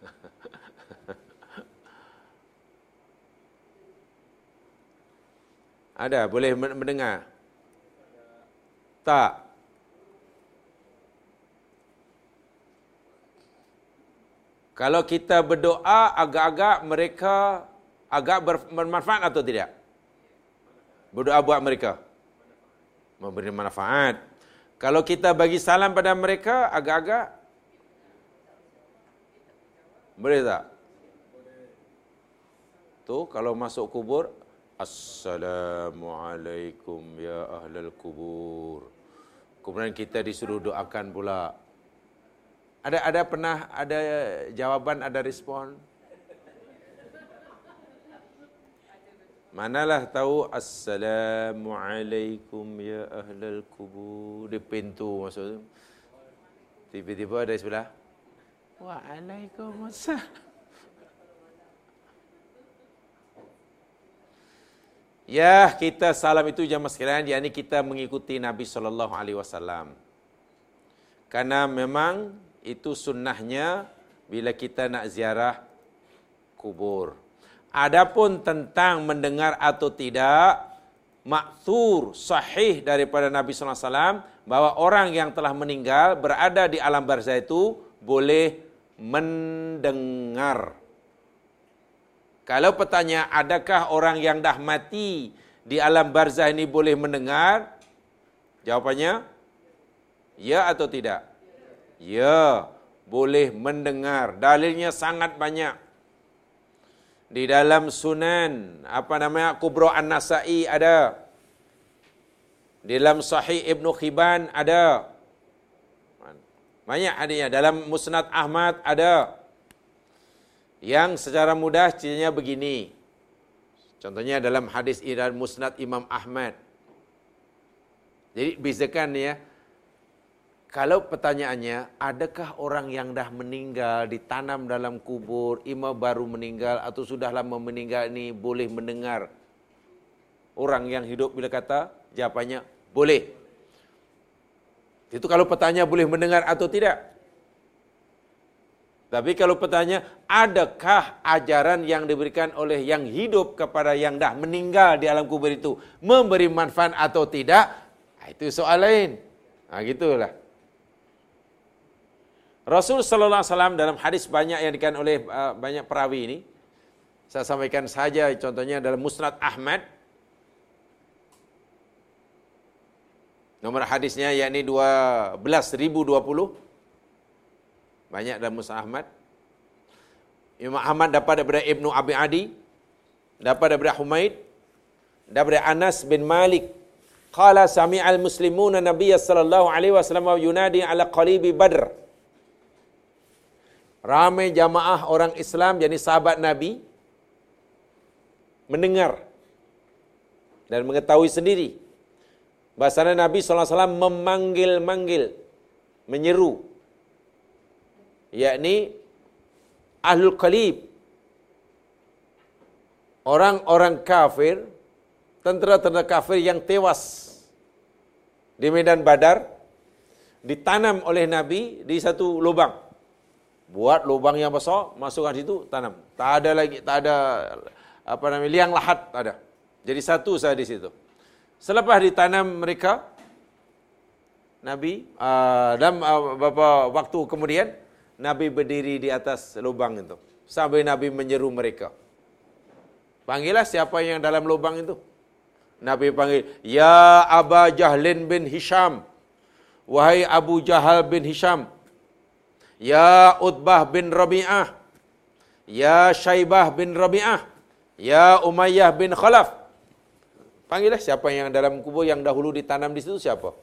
Ada boleh mendengar? Tak. Kalau kita berdoa agak-agak mereka agak bermanfaat atau tidak? Berdoa buat mereka. Memberi manfaat. Kalau kita bagi salam pada mereka agak-agak boleh tak? Tu kalau masuk kubur Assalamualaikum ya ahlal kubur. Kemudian kita disuruh doakan pula ada ada pernah ada jawaban, ada respon? Manalah tahu Assalamualaikum ya ahlal kubur di pintu masuk tu. Tiba-tiba ada sebelah. Waalaikumsalam. Ya, kita salam itu jamaah sekalian, yakni kita mengikuti Nabi sallallahu alaihi wasallam. Karena memang itu sunnahnya bila kita nak ziarah kubur. Adapun tentang mendengar atau tidak, maksur sahih daripada Nabi sallallahu alaihi wasallam bahwa orang yang telah meninggal berada di alam barzah itu boleh mendengar. Kalau pertanyaan adakah orang yang dah mati di alam barzah ini boleh mendengar? Jawapannya ya atau tidak? Ya, boleh mendengar. Dalilnya sangat banyak. Di dalam sunan, apa namanya, Kubro An-Nasai ada. Di dalam Sahih Ibn Khiban ada. Banyak adanya. Dalam Musnad Ahmad ada. Yang secara mudah cirinya begini. Contohnya dalam hadis Iran Musnad Imam Ahmad. Jadi bezakan ya. Kalau pertanyaannya, adakah orang yang dah meninggal ditanam dalam kubur, ima baru meninggal atau sudah lama meninggal ini boleh mendengar orang yang hidup bila kata? Jawapannya, boleh. Itu kalau pertanyaan boleh mendengar atau tidak. Tapi kalau pertanyaan, adakah ajaran yang diberikan oleh yang hidup kepada yang dah meninggal di alam kubur itu memberi manfaat atau tidak? Itu soal lain. Nah, gitulah. Rasul sallallahu alaihi wasallam dalam hadis banyak yang dikatakan oleh uh, banyak perawi ini saya sampaikan saja contohnya dalam Musnad Ahmad Nomor hadisnya yakni 12020. Banyak dalam Musa Ahmad. Imam Ahmad dapat daripada Ibnu Abi Adi, dapat daripada Humaid, daripada Anas bin Malik. Qala sami'al muslimuna Nabiy sallallahu alaihi wasallam yunadi ala qalibi Badr. Ramai jamaah orang Islam jadi sahabat Nabi mendengar dan mengetahui sendiri Bahasanya Nabi SAW memanggil-manggil, menyeru. Yakni Ahlul Qalib. Orang-orang kafir, tentera-tentera kafir yang tewas di medan badar, ditanam oleh Nabi di satu lubang. Buat lubang yang besar, masukkan situ, tanam. Tak ada lagi, tak ada apa namanya, liang lahat, tak ada. Jadi satu saja di situ. Selepas ditanam mereka, Nabi uh, dan uh, beberapa waktu kemudian Nabi berdiri di atas lubang itu sambil Nabi menyeru mereka. Panggillah siapa yang dalam lubang itu. Nabi panggil, Ya Aba Jahlin bin Hisham. Wahai Abu Jahal bin Hisham. Ya Utbah bin Rabi'ah. Ya Shaibah bin Rabi'ah. Ya Umayyah bin Khalaf. Panggillah siapa yang dalam kubur yang dahulu ditanam di situ siapa?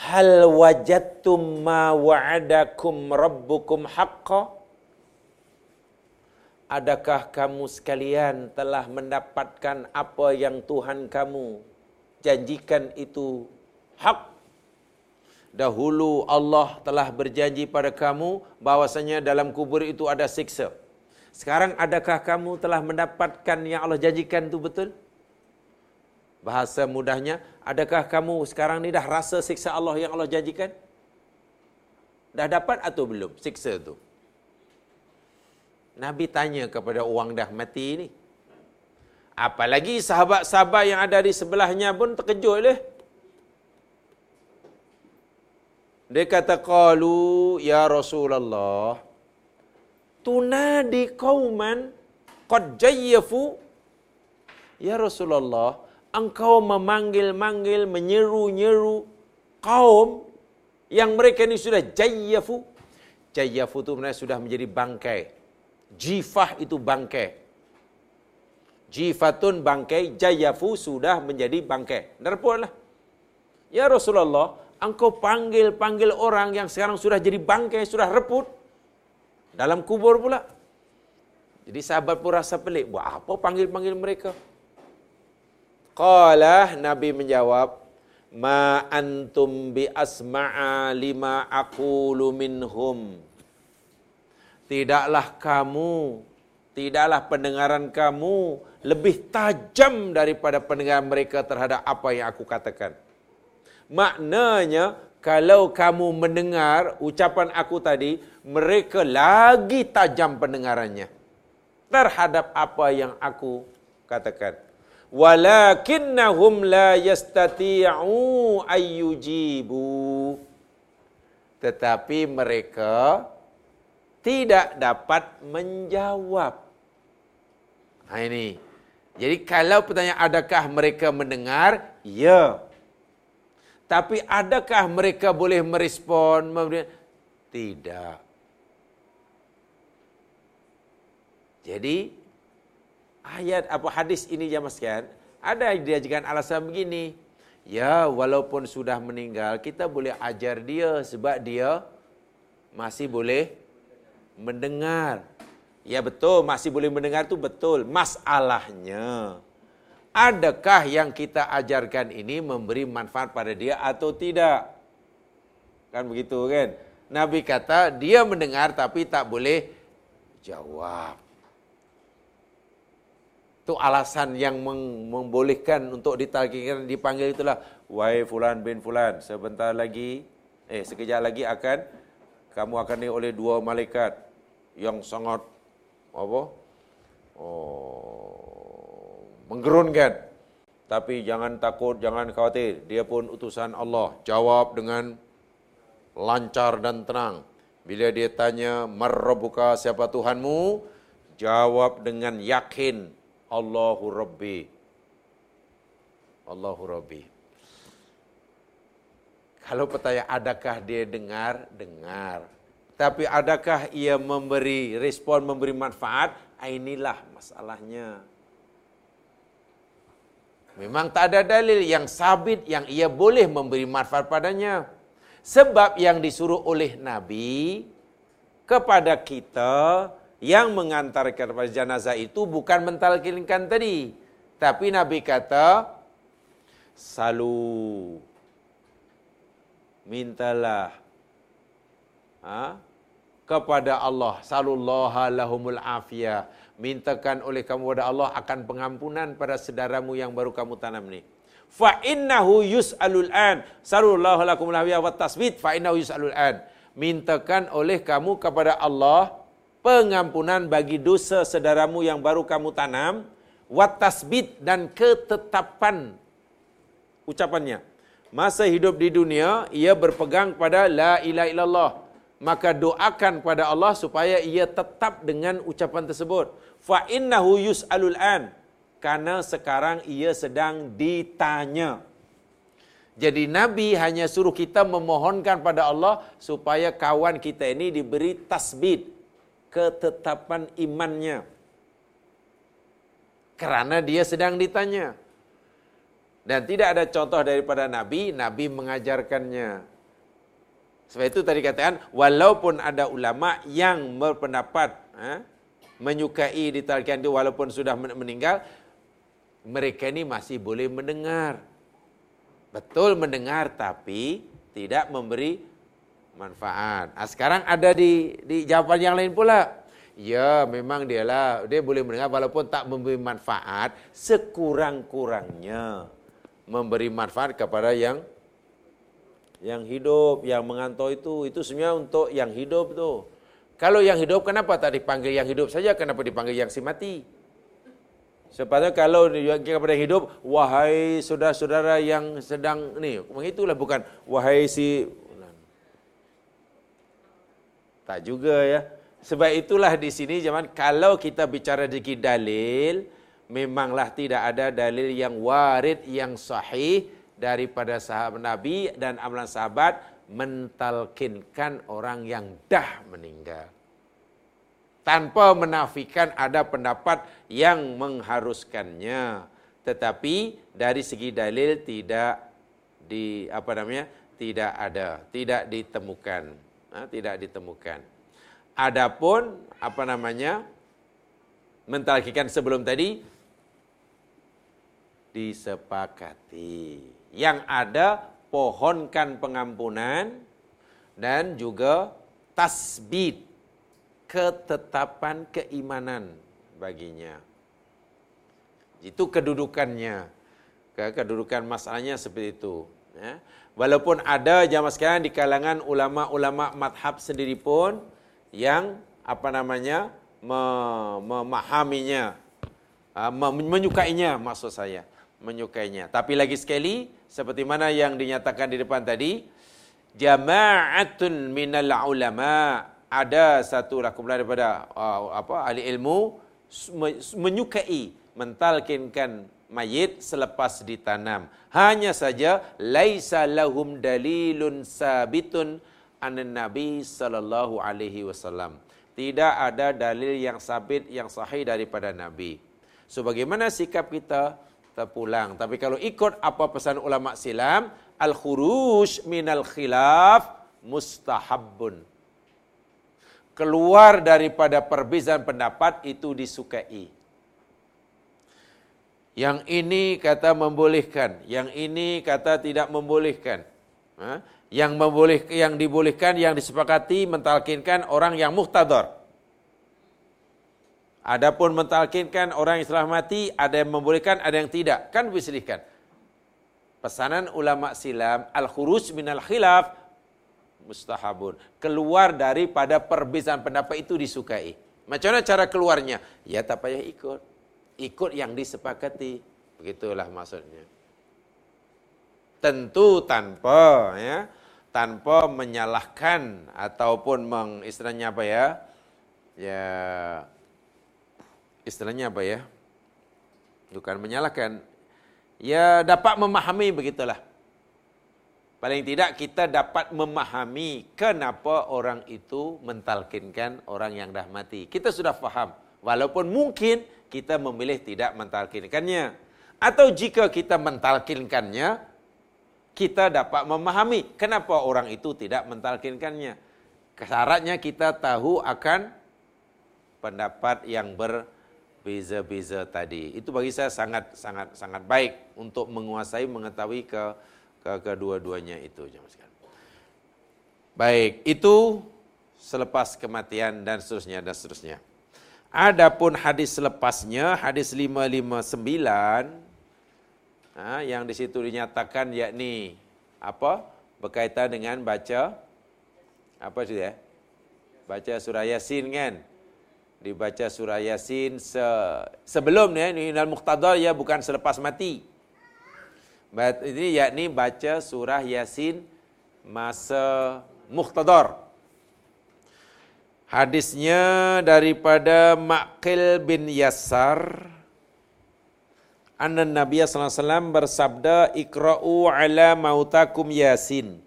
Hal wajadtum ma wa'adakum rabbukum haqqa? Adakah kamu sekalian telah mendapatkan apa yang Tuhan kamu janjikan itu hak? Dahulu Allah telah berjanji pada kamu bahwasanya dalam kubur itu ada siksa. Sekarang adakah kamu telah mendapatkan yang Allah janjikan itu betul? Bahasa mudahnya, adakah kamu sekarang ni dah rasa siksa Allah yang Allah janjikan? Dah dapat atau belum siksa itu? Nabi tanya kepada orang dah mati ini. Apalagi sahabat-sahabat yang ada di sebelahnya pun terkejut leh. Dia kata, Qalu ya Rasulullah, tunadi qauman qad jayyafu. Ya Rasulullah engkau memanggil-manggil menyeru-nyeru kaum yang mereka ini sudah jayyafu. Jayyafu itu sebenarnya sudah menjadi bangkai. Jifah itu bangkai. Jifatun bangkai jayyafu sudah menjadi bangkai. Nerpuanlah ya Rasulullah engkau panggil-panggil orang yang sekarang sudah jadi bangkai sudah reput dalam kubur pula. Jadi sahabat pun rasa pelik. Buat apa panggil-panggil mereka? Qala Nabi menjawab, Ma antum bi asma'a lima aqulu minhum. Tidaklah kamu, tidaklah pendengaran kamu lebih tajam daripada pendengaran mereka terhadap apa yang aku katakan. Maknanya, kalau kamu mendengar ucapan aku tadi, mereka lagi tajam pendengarannya terhadap apa yang aku katakan. Walakinnahum la yastati'u ayyujibu. Tetapi mereka tidak dapat menjawab. Ha ini. Jadi kalau pertanyaan adakah mereka mendengar? Ya. Tapi adakah mereka boleh merespon? Tidak. Jadi ayat apa hadis ini jemaah sekalian, ada yang diajarkan alasan begini. Ya, walaupun sudah meninggal, kita boleh ajar dia sebab dia masih boleh mendengar. Ya betul, masih boleh mendengar itu betul. Masalahnya, adakah yang kita ajarkan ini memberi manfaat pada dia atau tidak? Kan begitu kan? Nabi kata dia mendengar tapi tak boleh jawab. Itu alasan yang membolehkan untuk ditalkinkan dipanggil itulah wahai fulan bin fulan sebentar lagi eh sekejap lagi akan kamu akan ni oleh dua malaikat yang sangat apa? Oh, menggerunkan. Tapi jangan takut, jangan khawatir. Dia pun utusan Allah. Jawab dengan lancar dan tenang. Bila dia tanya, Marrabuka siapa Tuhanmu? Jawab dengan yakin, Allahu Rabbi. Allahu Rabbi. Kalau bertanya adakah dia dengar? Dengar. Tapi adakah ia memberi respon, memberi manfaat? Ah, inilah masalahnya. Memang tak ada dalil yang sabit yang ia boleh memberi manfaat padanya. Sebab yang disuruh oleh Nabi kepada kita yang mengantarkan kepada jenazah itu bukan mentalkinkan tadi. Tapi Nabi kata, Salu mintalah ha? kepada Allah sallallahu lahumul afiyah mintakan oleh kamu kepada Allah akan pengampunan pada saudaramu yang baru kamu tanam ni. Fa innahu yus'alul an. Sallallahu lakumul afiyah wa tasbit. Fa innahu yus'alul an. Mintakan oleh kamu kepada Allah pengampunan bagi dosa saudaramu yang baru kamu tanam. Wa tasbit dan ketetapan ucapannya. Masa hidup di dunia ia berpegang pada la ilaha illallah. Maka doakan pada Allah supaya ia tetap dengan ucapan tersebut fa innahu yusalul an. Karena sekarang ia sedang ditanya. Jadi nabi hanya suruh kita memohonkan pada Allah supaya kawan kita ini diberi tasbid ketetapan imannya. Kerana dia sedang ditanya. Dan tidak ada contoh daripada Nabi, Nabi mengajarkannya. Sebab itu tadi katakan, walaupun ada ulama yang berpendapat ha, menyukai ditalkan itu walaupun sudah meninggal, mereka ini masih boleh mendengar. Betul mendengar tapi tidak memberi manfaat. Nah, sekarang ada di di jawapan yang lain pula. Ya, memang dialah dia boleh mendengar walaupun tak memberi manfaat sekurang-kurangnya memberi manfaat kepada yang yang hidup, yang mengantau itu, itu sebenarnya untuk yang hidup tu. Kalau yang hidup, kenapa tak dipanggil yang hidup saja? Kenapa dipanggil yang si mati? Sepatutnya kalau kepada yang hidup, wahai saudara-saudara yang sedang ni, begitulah bukan wahai si tak juga ya. Sebab itulah di sini zaman kalau kita bicara di dalil, memanglah tidak ada dalil yang warid yang sahih daripada sahabat Nabi dan amalan sahabat mentalkinkan orang yang dah meninggal. Tanpa menafikan ada pendapat yang mengharuskannya. Tetapi dari segi dalil tidak di apa namanya? tidak ada, tidak ditemukan. Ha, tidak ditemukan. Adapun apa namanya? mentalkikan sebelum tadi disepakati. Yang ada pohonkan pengampunan dan juga tasbid ketetapan keimanan baginya. Itu kedudukannya. Kedudukan masalahnya seperti itu. Ya. Walaupun ada zaman sekarang di kalangan ulama-ulama madhab sendiri pun yang apa namanya memahaminya, ah, menyukainya maksud saya menyukainya. Tapi lagi sekali, seperti mana yang dinyatakan di depan tadi, jama'atun minal ulama ada satu kumpulan daripada uh, apa ahli ilmu menyukai mentalkinkan mayit selepas ditanam. Hanya saja laisa lahum dalilun sabitun anan nabi sallallahu alaihi wasallam. Tidak ada dalil yang sabit yang sahih daripada nabi. So bagaimana sikap kita? Terpulang. Tapi kalau ikut apa pesan ulama silam, al-khuruj minal khilaf mustahabbun. keluar daripada perbezaan pendapat itu disukai. Yang ini kata membolehkan, yang ini kata tidak membolehkan. Yang memboleh, yang dibolehkan, yang disepakati mentalkinkan orang yang muhtadar. Adapun mentalkinkan orang yang telah mati, ada yang membolehkan, ada yang tidak. Kan berselisihkan. Pesanan ulama silam, al-khuruj minal khilaf, mustahabun. Keluar daripada perbezaan pendapat itu disukai. Macam mana cara keluarnya? Ya tak payah ikut. Ikut yang disepakati. Begitulah maksudnya. Tentu tanpa ya, tanpa menyalahkan ataupun mengistilahnya apa ya? Ya istilahnya apa ya? Bukan menyalahkan. Ya dapat memahami begitulah. Paling tidak kita dapat memahami kenapa orang itu mentalkinkan orang yang dah mati. Kita sudah faham. Walaupun mungkin kita memilih tidak mentalkinkannya. Atau jika kita mentalkinkannya, kita dapat memahami kenapa orang itu tidak mentalkinkannya. Syaratnya kita tahu akan pendapat yang berbeza-beza tadi. Itu bagi saya sangat sangat sangat baik untuk menguasai mengetahui ke ke kedua-duanya itu Baik, itu selepas kematian dan seterusnya dan seterusnya. Adapun hadis selepasnya, hadis 559 ha, yang di situ dinyatakan yakni apa? Berkaitan dengan baca apa itu ya? Baca surah Yasin kan? Dibaca surah Yasin se sebelum ni ini dalam ya bukan selepas mati. Ini yakni baca surah Yasin masa muqtadar. Hadisnya daripada Maqil bin Yasar anna Nabi sallallahu alaihi wasallam bersabda ikra'u ala mautakum yasin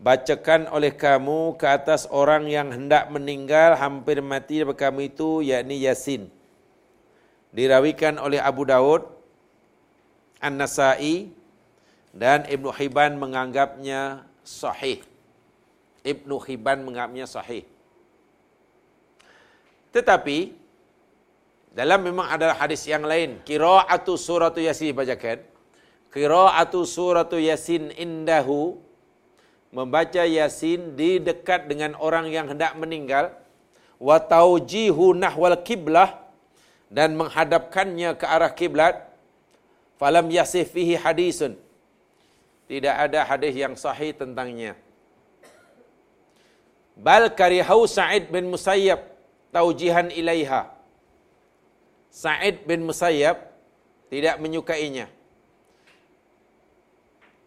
bacakan oleh kamu ke atas orang yang hendak meninggal hampir mati daripada kamu itu yakni yasin dirawikan oleh Abu Daud An-Nasai dan Ibnu Hibban menganggapnya sahih Ibnu Hibban menganggapnya sahih tetapi dalam memang ada hadis yang lain. Qira'atu suratu Yasin bacakan. Qira'atu suratu Yasin indahu membaca Yasin di dekat dengan orang yang hendak meninggal wa taujihu nahwal kiblah dan menghadapkannya ke arah kiblat falam yasih fihi hadisun. Tidak ada hadis yang sahih tentangnya. Bal karihau Sa'id bin Musayyab taujihan ilaiha. Sa'id bin Musayyab tidak menyukainya.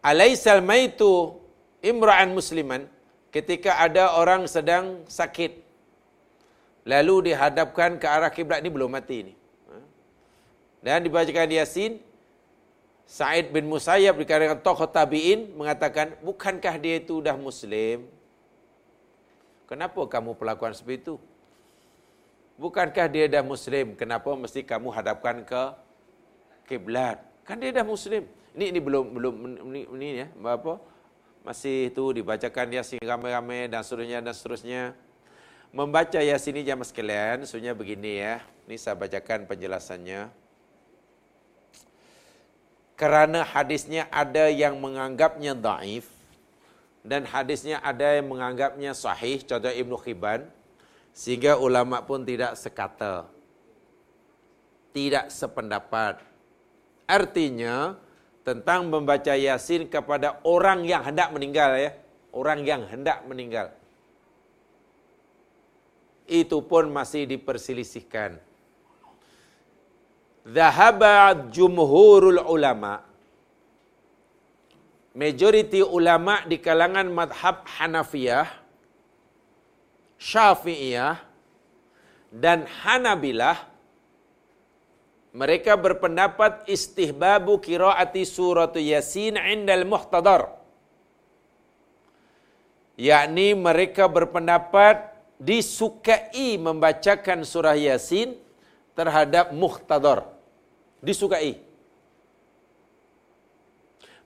Alaisal maitu imra'an musliman ketika ada orang sedang sakit lalu dihadapkan ke arah kiblat ini belum mati ini. Ha? Dan dibacakan Yasin Sa'id bin Musayyab di kalangan tokoh tabi'in mengatakan, bukankah dia itu dah Muslim? Kenapa kamu pelakuan seperti itu? Bukankah dia dah Muslim? Kenapa mesti kamu hadapkan ke kiblat? Kan dia dah Muslim. Ini ini belum belum ini, ini ya, apa? Masih itu dibacakan Yasin ramai-ramai dan seterusnya dan seterusnya. Membaca Yasin ini jamaah sekalian, sebenarnya begini ya. Ini saya bacakan penjelasannya. Kerana hadisnya ada yang menganggapnya daif dan hadisnya ada yang menganggapnya sahih, contoh Ibnu Khibban, Sehingga ulama pun tidak sekata. Tidak sependapat. Artinya tentang membaca Yasin kepada orang yang hendak meninggal ya. Orang yang hendak meninggal. Itu pun masih diperselisihkan. Zahaba jumhurul ulama. Majoriti ulama di kalangan madhab Hanafiyah Syafi'iyah dan Hanabilah mereka berpendapat istihbabu qiraati suratu Yasin indal muhtadar. Yakni mereka berpendapat disukai membacakan surah Yasin terhadap muhtadar. Disukai.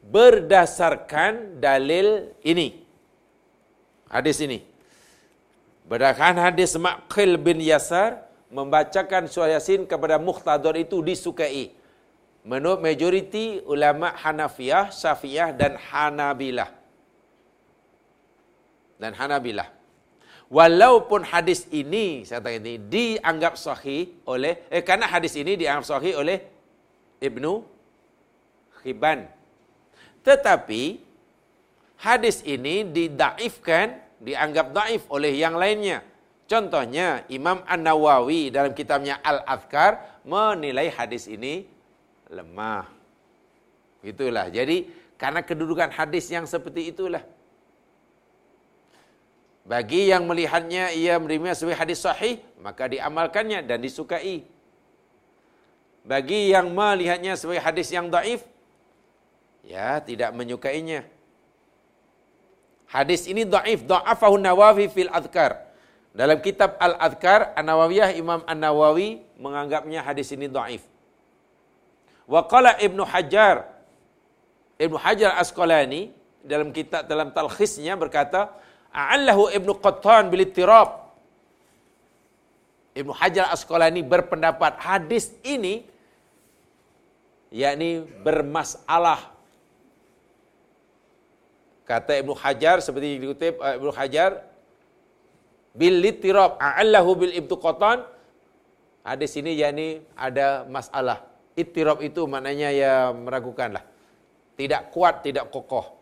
Berdasarkan dalil ini. Hadis ini. Berdasarkan hadis Maqil bin Yasar membacakan surah Yasin kepada muhtadar itu disukai. Menurut majoriti ulama Hanafiyah, Syafi'iyah dan Hanabilah. Dan Hanabilah. Walaupun hadis ini saya kata ini dianggap sahih oleh eh karena hadis ini dianggap sahih oleh Ibnu Hibban. Tetapi hadis ini didaifkan, dianggap daif oleh yang lainnya. Contohnya Imam An-Nawawi dalam kitabnya Al-Azkar menilai hadis ini lemah. Itulah. Jadi karena kedudukan hadis yang seperti itulah. Bagi yang melihatnya ia menerima sebagai hadis sahih, maka diamalkannya dan disukai. Bagi yang melihatnya sebagai hadis yang daif, ya tidak menyukainya. Hadis ini daif, da'afahu Nawawi fil Adhkar. Dalam kitab Al-Adhkar, An-Nawawiyah Imam An-Nawawi menganggapnya hadis ini daif. Wa qala Ibnu Hajar Ibnu Hajar Asqalani dalam kitab dalam talkhisnya berkata, "A'allahu Ibnu Qattan bil ittirab." Ibnu Hajar Asqalani berpendapat hadis ini yakni bermasalah Kata Ibnu Hajar seperti dikutip uh, Ibnu Hajar bil litirab a'allahu bil ibtuqatan hadis ini yakni ada masalah. Ittirab itu maknanya ya meragukanlah. Tidak kuat, tidak kokoh.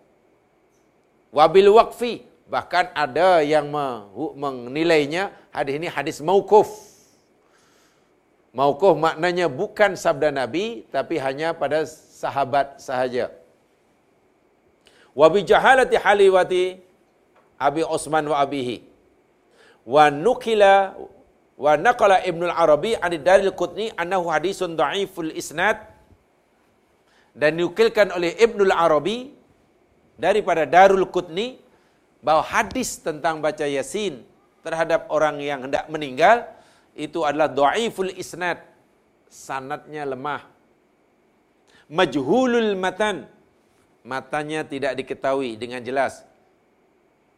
Wabil waqfi bahkan ada yang menilainya hadis ini hadis mauquf. Mauquf maknanya bukan sabda Nabi tapi hanya pada sahabat sahaja wa bi jahalati haliwati Abi Osman wa abihi wa nukila wa naqala Ibnu al-Arabi an Daril Qutni annahu hadisun dha'iful isnad dan nukilkan oleh Ibnu al-Arabi daripada Darul Qutni bahawa hadis tentang baca Yasin terhadap orang yang hendak meninggal itu adalah dhaiful isnad sanatnya lemah majhulul matan matanya tidak diketahui dengan jelas.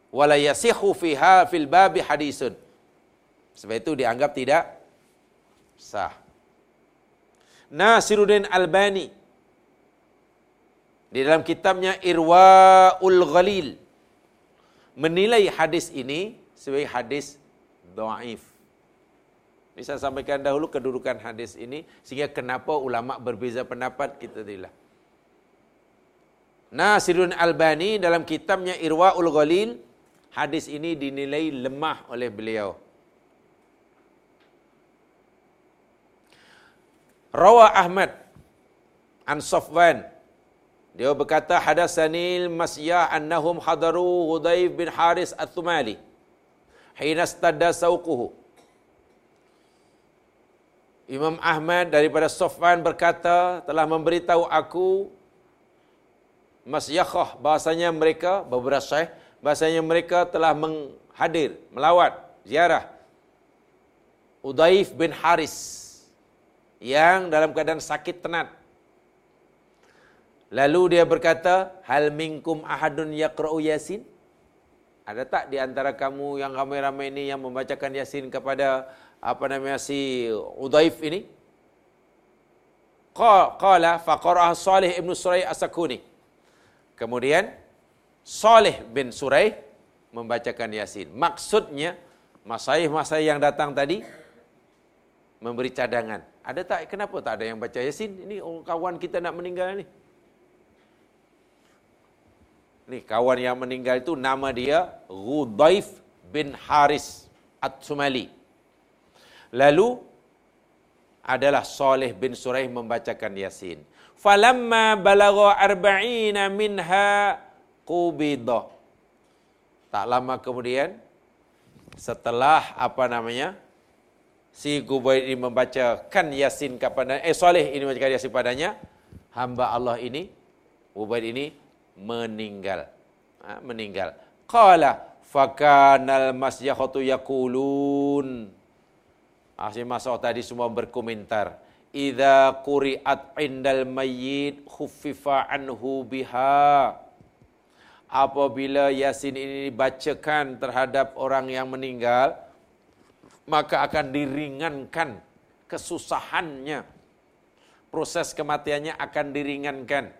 Wala yasihu fiha fil babi hadisun. Sebab itu dianggap tidak sah. Nasiruddin Albani di dalam kitabnya Irwaul Ghalil menilai hadis ini sebagai hadis dhaif. Bisa sampaikan dahulu kedudukan hadis ini sehingga kenapa ulama berbeza pendapat kita tidak. Nasiruddin Albani dalam kitabnya Irwaul Ghalil hadis ini dinilai lemah oleh beliau. Rawa Ahmad an Safwan dia berkata hadasanil masyah annahum hadaru Hudayf bin Haris At-Thumali hina stadda sauquhu Imam Ahmad daripada Safwan berkata telah memberitahu aku masyakhah bahasanya mereka beberapa syekh bahasanya mereka telah menghadir melawat ziarah Udaif bin Haris yang dalam keadaan sakit tenat. Lalu dia berkata hal minkum ahadun yaqra'u yasin? Ada tak di antara kamu yang ramai-ramai ini yang membacakan yasin kepada apa namanya si Udaif ini? Qala faqara Salih ibn Surai Asakuni Kemudian Saleh bin Suraih membacakan Yasin. Maksudnya masaih-masaih yang datang tadi memberi cadangan. Ada tak kenapa tak ada yang baca Yasin? Ini orang kawan kita nak meninggal ni. Ni kawan yang meninggal itu nama dia Ghudaif bin Haris At-Sumali. Lalu adalah Saleh bin Suraih membacakan Yasin falamma balagha arba'ina minha qubida. Tak lama kemudian setelah apa namanya si Gubaid ini membacakan Yasin kepada eh Saleh ini membacakan Yasin padanya hamba Allah ini Gubaid ini meninggal. Ha, meninggal. Qala fakanal masyahatu yaqulun Asyik masuk tadi semua berkomentar. Idza quri'at indal mayyit khuffifa anhu biha apabila Yasin ini dibacakan terhadap orang yang meninggal, maka akan diringankan kesusahannya. Proses kematiannya akan diringankan.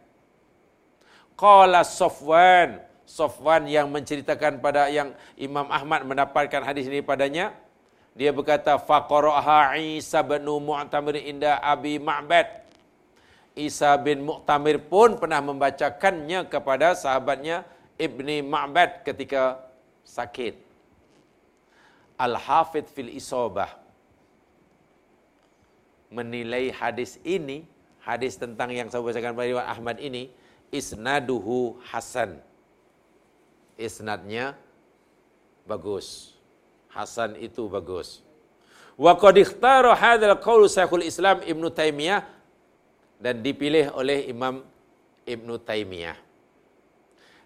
Qala Sofwan, Sofwan yang menceritakan pada yang Imam Ahmad mendapatkan hadis ini padanya, dia berkata faqaraha Isa bin Mu'tamir inda Abi Ma'bad. Isa bin Mu'tamir pun pernah membacakannya kepada sahabatnya Ibni Ma'bad ketika sakit. Al-Hafidh fil Isobah menilai hadis ini, hadis tentang yang saya bacakan pada Ahmad ini, isnaduhu hasan. Isnadnya bagus. Hasan itu bagus. Wa qad ikhtara hadzal qaul Syekhul Islam Ibn Taimiyah dan dipilih oleh Imam Ibn Taimiyah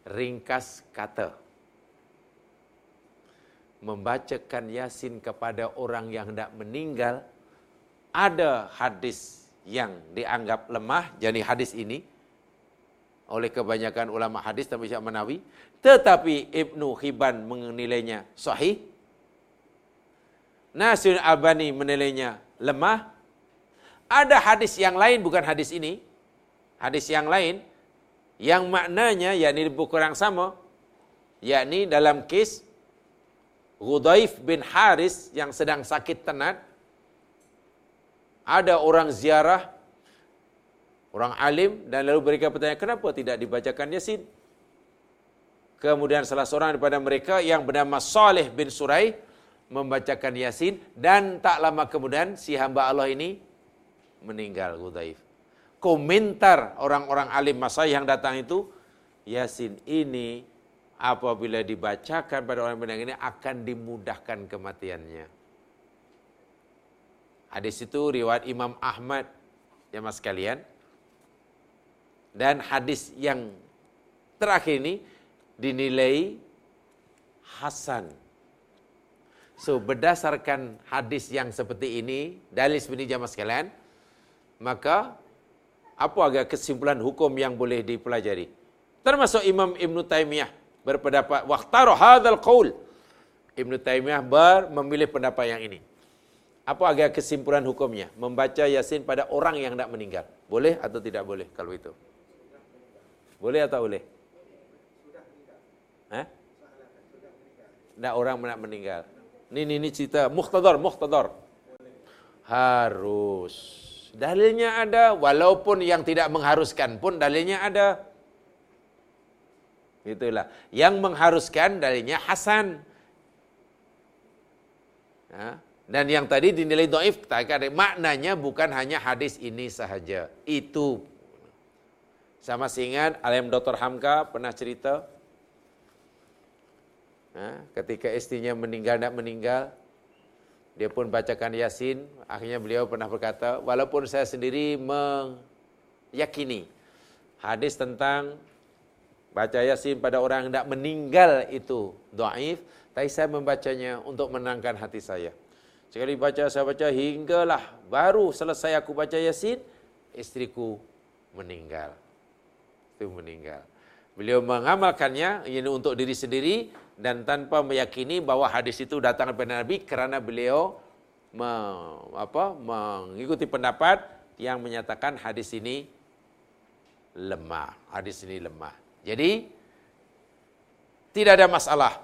ringkas kata. Membacakan Yasin kepada orang yang hendak meninggal, ada hadis yang dianggap lemah, jadi hadis ini, oleh kebanyakan ulama hadis dan Syekh Manawi, tetapi Ibnu Hibban menilainya sahih. Nasir Albani menilainya lemah. Ada hadis yang lain bukan hadis ini. Hadis yang lain yang maknanya yakni lebih kurang sama yakni dalam kes Ghudaif bin Haris yang sedang sakit tenat ada orang ziarah orang alim dan lalu mereka bertanya kenapa tidak dibacakan Yasin? Kemudian salah seorang daripada mereka yang bernama Saleh bin Surai membacakan Yasin dan tak lama kemudian si hamba Allah ini meninggal Ghudaif komentar orang-orang alim masa yang datang itu, Yasin ini apabila dibacakan pada orang meninggal ini akan dimudahkan kematiannya. Hadis itu riwayat Imam Ahmad, ya mas kalian. Dan hadis yang terakhir ini dinilai Hasan. So berdasarkan hadis yang seperti ini, dalil seperti jamaah sekalian, maka apa agak kesimpulan hukum yang boleh dipelajari? Termasuk Imam Ibn Taymiyah berpendapat waqtaru hadzal qaul. Ibn Taymiyah ber memilih pendapat yang ini. Apa agak kesimpulan hukumnya? Membaca Yasin pada orang yang tidak meninggal. Boleh atau tidak boleh kalau itu? Boleh atau boleh? Eh? Tidak orang nak meninggal. Ini, ini, ini cerita muhtadar, muhtadar. Harus. Dalilnya ada, walaupun yang tidak mengharuskan pun dalilnya ada. Itulah. Yang mengharuskan dalilnya Hasan. Ha? Dan yang tadi dinilai doif, maknanya bukan hanya hadis ini sahaja. Itu. Sama singan, Alim Dr. Hamka pernah cerita. Ha? Ketika istrinya meninggal, tidak meninggal, dia pun bacakan Yasin. Akhirnya beliau pernah berkata, walaupun saya sendiri meyakini hadis tentang baca Yasin pada orang yang tidak meninggal itu doaif, tapi saya membacanya untuk menangkan hati saya. Sekali baca, saya baca hinggalah baru selesai aku baca Yasin, istriku meninggal. Itu meninggal. Beliau mengamalkannya ini untuk diri sendiri dan tanpa meyakini bahwa hadis itu datang dari Nabi kerana beliau me, apa, mengikuti pendapat yang menyatakan hadis ini lemah. Hadis ini lemah. Jadi tidak ada masalah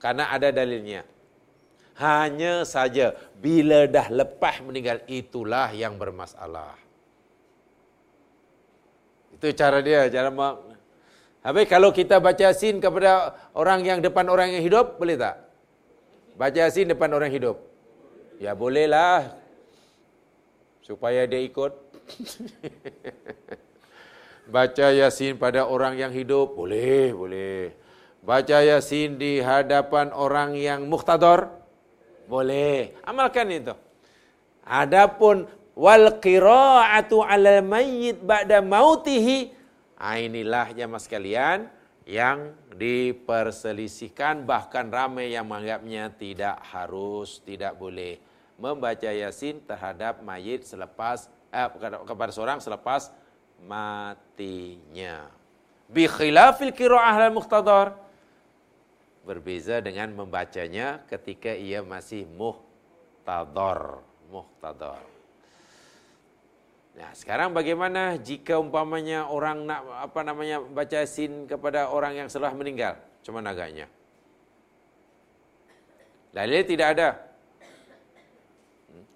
karena ada dalilnya. Hanya saja bila dah lepas meninggal itulah yang bermasalah. Itu cara dia, cara Habis kalau kita baca yasin kepada orang yang depan orang yang hidup, boleh tak? Baca yasin depan orang hidup. Ya bolehlah. Supaya dia ikut. baca yasin pada orang yang hidup, boleh, boleh. Baca yasin di hadapan orang yang muhtador, boleh. Amalkan itu. Adapun wal qira'atu 'ala mayyit ba'da mautihi Ha, inilah jamaah sekalian yang diperselisihkan bahkan ramai yang menganggapnya tidak harus, tidak boleh membaca Yasin terhadap mayit selepas eh, kepada seorang selepas matinya. Bi khilafil qira'ah muqtadar berbeza dengan membacanya ketika ia masih muhtadar, muhtadar. Nah, sekarang bagaimana jika umpamanya orang nak apa namanya baca sin kepada orang yang telah meninggal? Cuma agaknya? Dalil tidak ada. Hmm?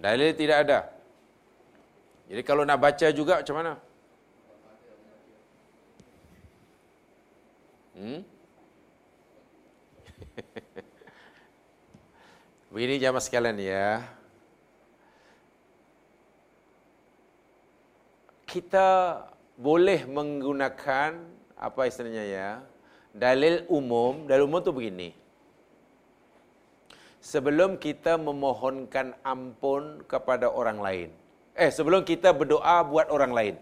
Dalil tidak ada. Jadi kalau nak baca juga macam mana? Hmm? Begini jamaah sekalian ya. Kita boleh menggunakan apa istilahnya ya? Dalil umum, dalil umum tu begini. Sebelum kita memohonkan ampun kepada orang lain. Eh, sebelum kita berdoa buat orang lain.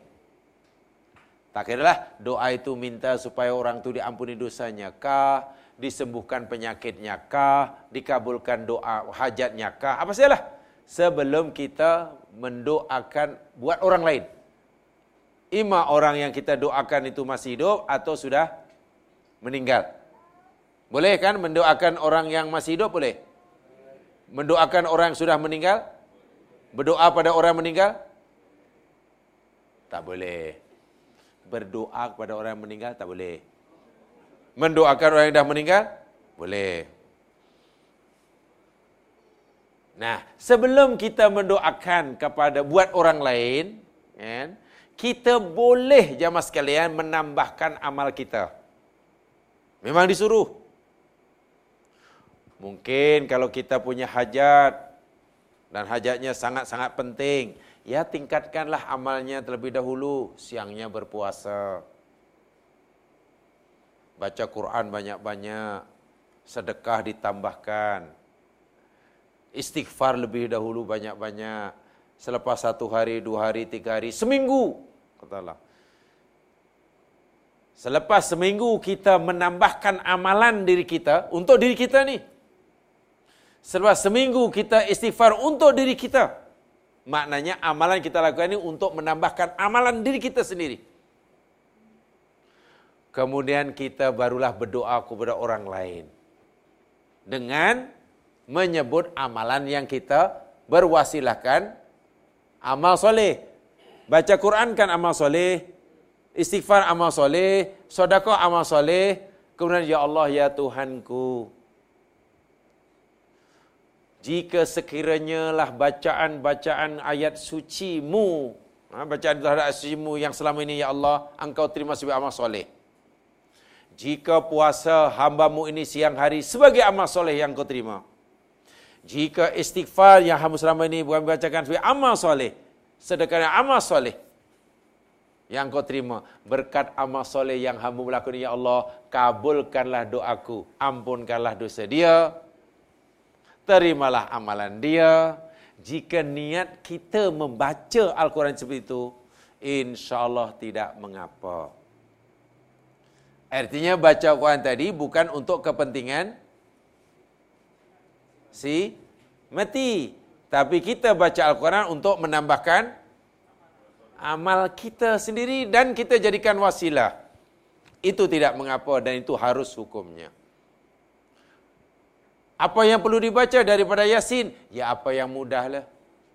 Tak kira lah doa itu minta supaya orang itu diampuni dosanya kah, disembuhkan penyakitnya kah, dikabulkan doa hajatnya kah, apa sajalah. Sebelum kita mendoakan buat orang lain. Ima orang yang kita doakan itu masih hidup atau sudah meninggal. Boleh kan mendoakan orang yang masih hidup boleh? Mendoakan orang yang sudah meninggal? Berdoa pada orang meninggal? Tak boleh. Berdoa kepada orang yang meninggal tak boleh. Mendoakan orang yang dah meninggal? Boleh. Nah, sebelum kita mendoakan kepada buat orang lain, kan, kita boleh jamaah sekalian menambahkan amal kita. Memang disuruh. Mungkin kalau kita punya hajat dan hajatnya sangat-sangat penting, ya tingkatkanlah amalnya terlebih dahulu, siangnya berpuasa. Baca Quran banyak-banyak, sedekah ditambahkan. Istighfar lebih dahulu banyak-banyak. Selepas satu hari, dua hari, tiga hari, seminggu. Kata Allah. Selepas seminggu kita menambahkan amalan diri kita untuk diri kita ni. Selepas seminggu kita istighfar untuk diri kita. Maknanya amalan kita lakukan ini untuk menambahkan amalan diri kita sendiri. Kemudian kita barulah berdoa kepada orang lain. Dengan menyebut amalan yang kita berwasilahkan. Amal soleh. Baca Quran kan amal soleh. Istighfar amal soleh. Sodakoh amal soleh. Kemudian, Ya Allah, Ya Tuhanku. Jika sekiranya lah bacaan-bacaan ayat sucimu. Ha, bacaan terhadap sucimu yang selama ini, Ya Allah, Engkau terima sebagai amal soleh jika puasa hambamu ini siang hari sebagai amal soleh yang kau terima. Jika istighfar yang hamba selama ini bukan bacakan sebagai amal soleh. Sedekah amal soleh. Yang kau terima. Berkat amal soleh yang hamba melakukan Ya Allah. Kabulkanlah doaku. Ampunkanlah dosa dia. Terimalah amalan dia. Jika niat kita membaca Al-Quran seperti itu. InsyaAllah tidak mengapa. Artinya baca Quran tadi bukan untuk kepentingan si mati. Tapi kita baca Al-Quran untuk menambahkan amal kita sendiri dan kita jadikan wasilah. Itu tidak mengapa dan itu harus hukumnya. Apa yang perlu dibaca daripada Yasin? Ya apa yang mudahlah.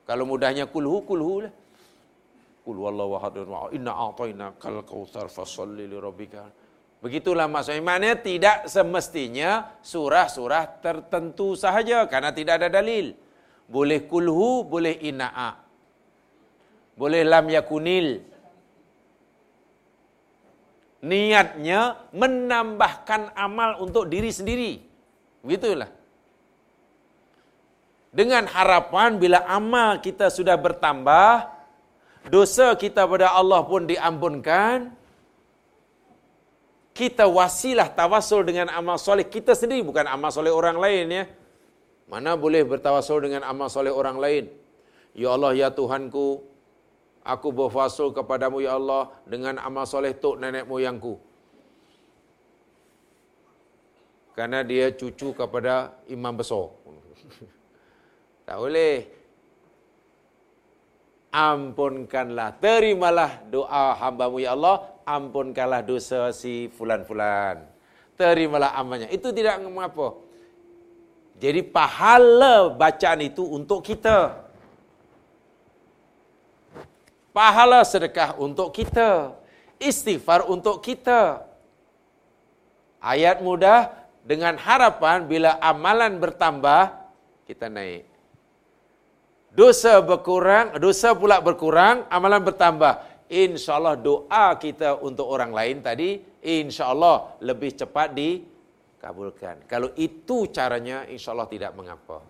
Kalau mudahnya kulhu, kulhu lah. Kul wallahu ahadun wa inna a'tayna kal kautsar fasalli li rabbika. Begitulah maksudnya. Maknanya tidak semestinya surah-surah tertentu sahaja. Karena tidak ada dalil. Boleh kulhu, boleh ina'a. Boleh lam yakunil. Niatnya menambahkan amal untuk diri sendiri. Begitulah. Dengan harapan bila amal kita sudah bertambah, dosa kita pada Allah pun diampunkan, kita wasilah tawasul dengan amal soleh kita sendiri bukan amal soleh orang lain ya. Mana boleh bertawasul dengan amal soleh orang lain? Ya Allah ya Tuhanku, aku berfasul kepadamu ya Allah dengan amal soleh tok nenek moyangku. Karena dia cucu kepada imam besar. tak boleh. ampunkanlah, terimalah doa hambamu ya Allah, ampunkanlah dosa si fulan-fulan. Terimalah amalnya. Itu tidak mengapa. Jadi pahala bacaan itu untuk kita. Pahala sedekah untuk kita. Istighfar untuk kita. Ayat mudah dengan harapan bila amalan bertambah, kita naik. Dosa berkurang, dosa pula berkurang, amalan bertambah. Insya Allah doa kita untuk orang lain tadi, insya Allah lebih cepat dikabulkan. Kalau itu caranya, insya Allah tidak mengapa.